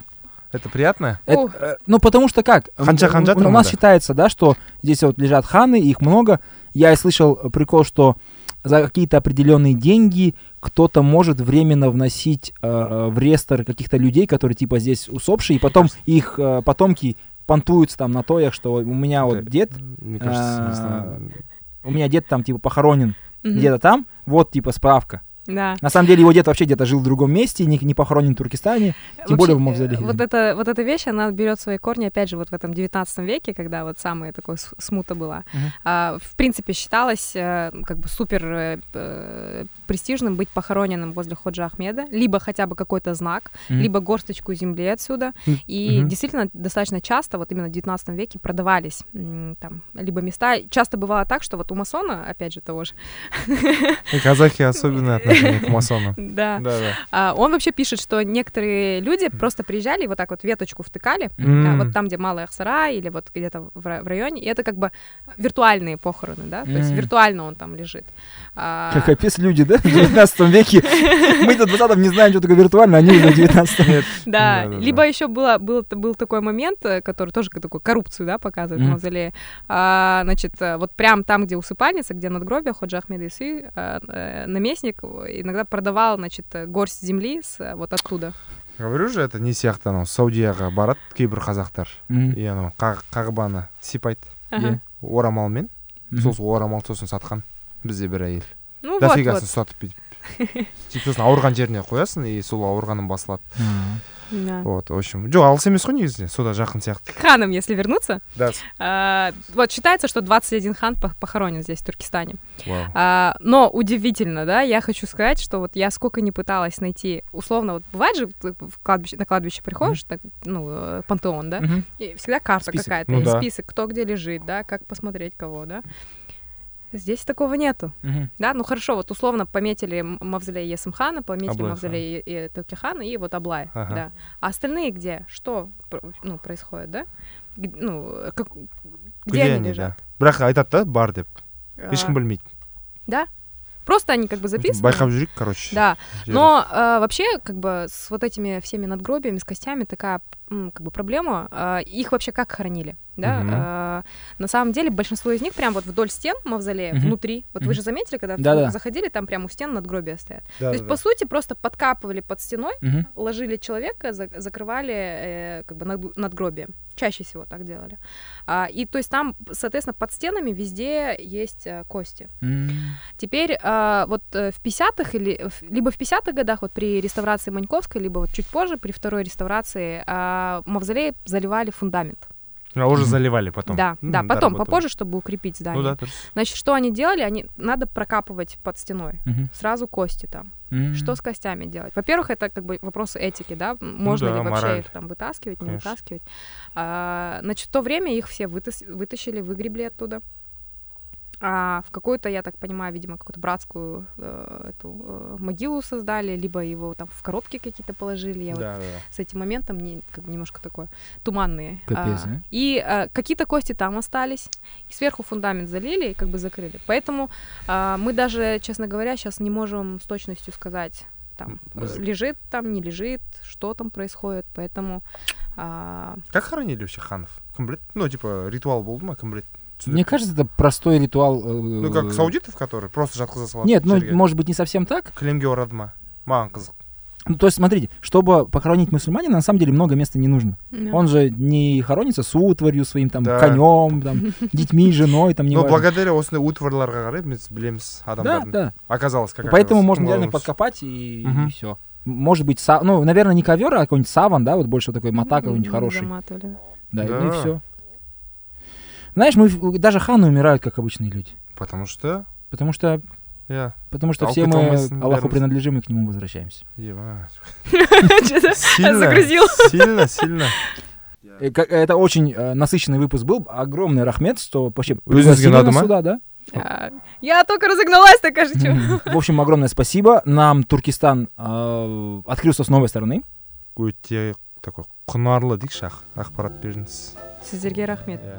Это приятно Это, Ух. э, ну, потому что как? Ханча У- ханча у, у там нас считается, да, что здесь вот лежат ханы, их много. Я слышал э, прикол, что за какие-то определенные деньги кто-то может временно вносить э, э, в реестр каких-то людей, которые типа здесь усопшие, и потом их э, потомки понтуются там на тоях, что у меня вот дед, мне кажется не знаю. у меня дед там типа похоронен где-то там, вот типа справка. Да. На самом деле его дед вообще где-то жил в другом месте, не, не похоронен в Туркестане, тем более в Вообще, мавзолее. э, Вот, это, вот эта вещь, она берет свои корни, опять же, вот в этом 19 веке, когда вот самая такой с- смута была. Мгм. А, в принципе, считалось э, как бы супер э, э, престижным быть похороненным возле Ходжа Ахмеда, либо хотя бы какой-то знак, Мгм. либо горсточку земли отсюда. М, И мгм. действительно, достаточно часто, вот именно в 19 веке продавались там либо места. Часто бывало так, что вот у масона, опять же, того же, И казахи особенное отношение к масонам. да, а, он вообще пишет, что некоторые люди просто приезжали и вот так вот веточку втыкали, а, вот там, где Малый Ахсарай или вот где-то в, ра- в районе, и это как бы виртуальные похороны, да, то есть виртуально он там лежит. А, Как капец люди, да, в 19 веке. Мы тут в 20 не знаем, что такое виртуально, они уже в 19 Нет. Да, Да-да-да. либо еще было, был, был такой момент, э, который тоже как такую коррупцию, да, показывает в Мгм. мавзолее. А, значит, э, вот прям там, где усыпальница, где надгробие Ходжа Ахмеда Исы, а, э, наместник иногда продавал, значит, э, горсть земли с, э, вот оттуда. говорю же это не сияқты анау саудияға барады кейбір қазақтар Мгм. и анау қақ- қағбаны сипайды Ага. Е. орамалмен Мгм. сол орамал сосын сатқан бізде бір әйел Ну вот, дофигасын вот. сатып бүйтіп сөйтіп сосын ауырған жеріне қоясың и сол ауырғаным басылады А. Да. вот в общем жоқ алыс емес қой негізінде сода жақын сияқты К ханам, если вернуться, да а, вот считается, что 21 хан пох- похоронен здесь, в Туркестане. вау А, но удивительно, да, я хочу сказать, что вот я сколько не пыталась найти, условно, вот бывает же ты в кладбище, на кладбище приходишь, так, ну, э, пантеон, да, Мгм. и всегда карта Список. какая-то, Ну и да. список, кто где лежит, да, как посмотреть кого, да. Здесь такого нету, Мгм. да, ну хорошо, вот условно пометили м- мавзолей Есымхана, пометили Аблай мавзолей и, и Токихана и вот Аблай, Ага. да. А остальные где? Что, пр- ну, происходит, да? Г- Ну, э, как, где, они лежат? да бірақ айтады да бар деп ешкім А, білмейді Да. Просто они как бы записаны. байқап жүрейік короче Да, жерді. но э, вообще, как бы, с вот этими всеми надгробиями, с костями такая, м, как бы, проблема. Э, их вообще как хоронили, да? Мгм. Э, на самом деле, большинство из них прям вот вдоль стен мавзолея, Мгм. внутри. Вот вы Мгм. же заметили, когда Да-да. заходили, там прям у стен надгробия стоят. Да, То есть, да, по да. сути, просто подкапывали под стеной, Мгм. ложили человека, за- закрывали э, как бы над- надгробие. Чаще всего так делали. А, и то есть там, соответственно, под стенами везде есть э, кости. М. Теперь а, вот э, в 50-х или в- либо в 50-х годах вот при реставрации Маньковской, либо вот чуть позже при второй реставрации а, мавзолей заливали фундамент. а уже заливали потом Да, да, потом доработали. попозже, чтобы укрепить здание. ну да дұрыс Значит, что они делали? Они надо прокапывать под стеной Мгм. сразу кости там. М. Что с костями делать? Во-первых, это как бы вопросы этики, да, м, можно да, ли вообще мораль. их там вытаскивать, не Конечно. вытаскивать. А, значит, в то время их все вытас- вытащили, выгребли оттуда А в какую-то, я так понимаю, видимо, какую-то братскую э, эту э, могилу создали, либо его там в коробки какие-то положили. Я вот да да с этим моментом не, как бы немножко такое туманные. Капец, А, а? И а, какие-то кости там остались, и сверху фундамент залили и как бы закрыли. Поэтому а, мы даже, честно говоря, сейчас не можем с точностью сказать, там Мы э, з- лежит там, не лежит, что там происходит. Поэтому а, как хоронили вообще ханов кім біледі ну типа ритуал болды ма кім біледі Мне кажется, это простой ритуал. э, ну как саудитов которые просто жатқыза салады Нет, ну, жерге. может быть, не совсем так. кілемге орады ма маған қызық Ну, то есть, смотрите, чтобы похоронить мусульманина, на самом деле много места не нужно. да. Он же не хоронится с утварью своим, там, Да. конем, там, детьми, женой, там, не но благодаря осындай утварларға қарай біз білеміз Да, адамдардың да. оказалось как Поэтому оказалось. можно Ну, реально ладно, подкопать и, Мгм. все. Может быть, са- ну, наверное, не ковер, а какой-нибудь саван, да, вот больше такой мата какой-нибудь М, хороший. заматывали. Да, и- Да. ну и все. Знаешь, мы в- даже ханы умирают, как обычные люди. потому что Потому что, иә потому что А все опыт мы алмайсың, Аллаху бәріміз. принадлежим и к нему возвращаемся. ебать. Чё-то сильно загрузил. сильно сильно Э, как- Это очень э, насыщенный выпуск был. Огромный рахмет, что вообще Өзіңізге пригласили ұнады нас ма? сюда, да? А, Я только разогналась, так кажется. Мгм. В общем, огромное спасибо. Нам Туркестан э, открылся с новой стороны. өте такой құнарлы дейікші ақ- ақпарат бердіңіз Сіздерге рахмет. иә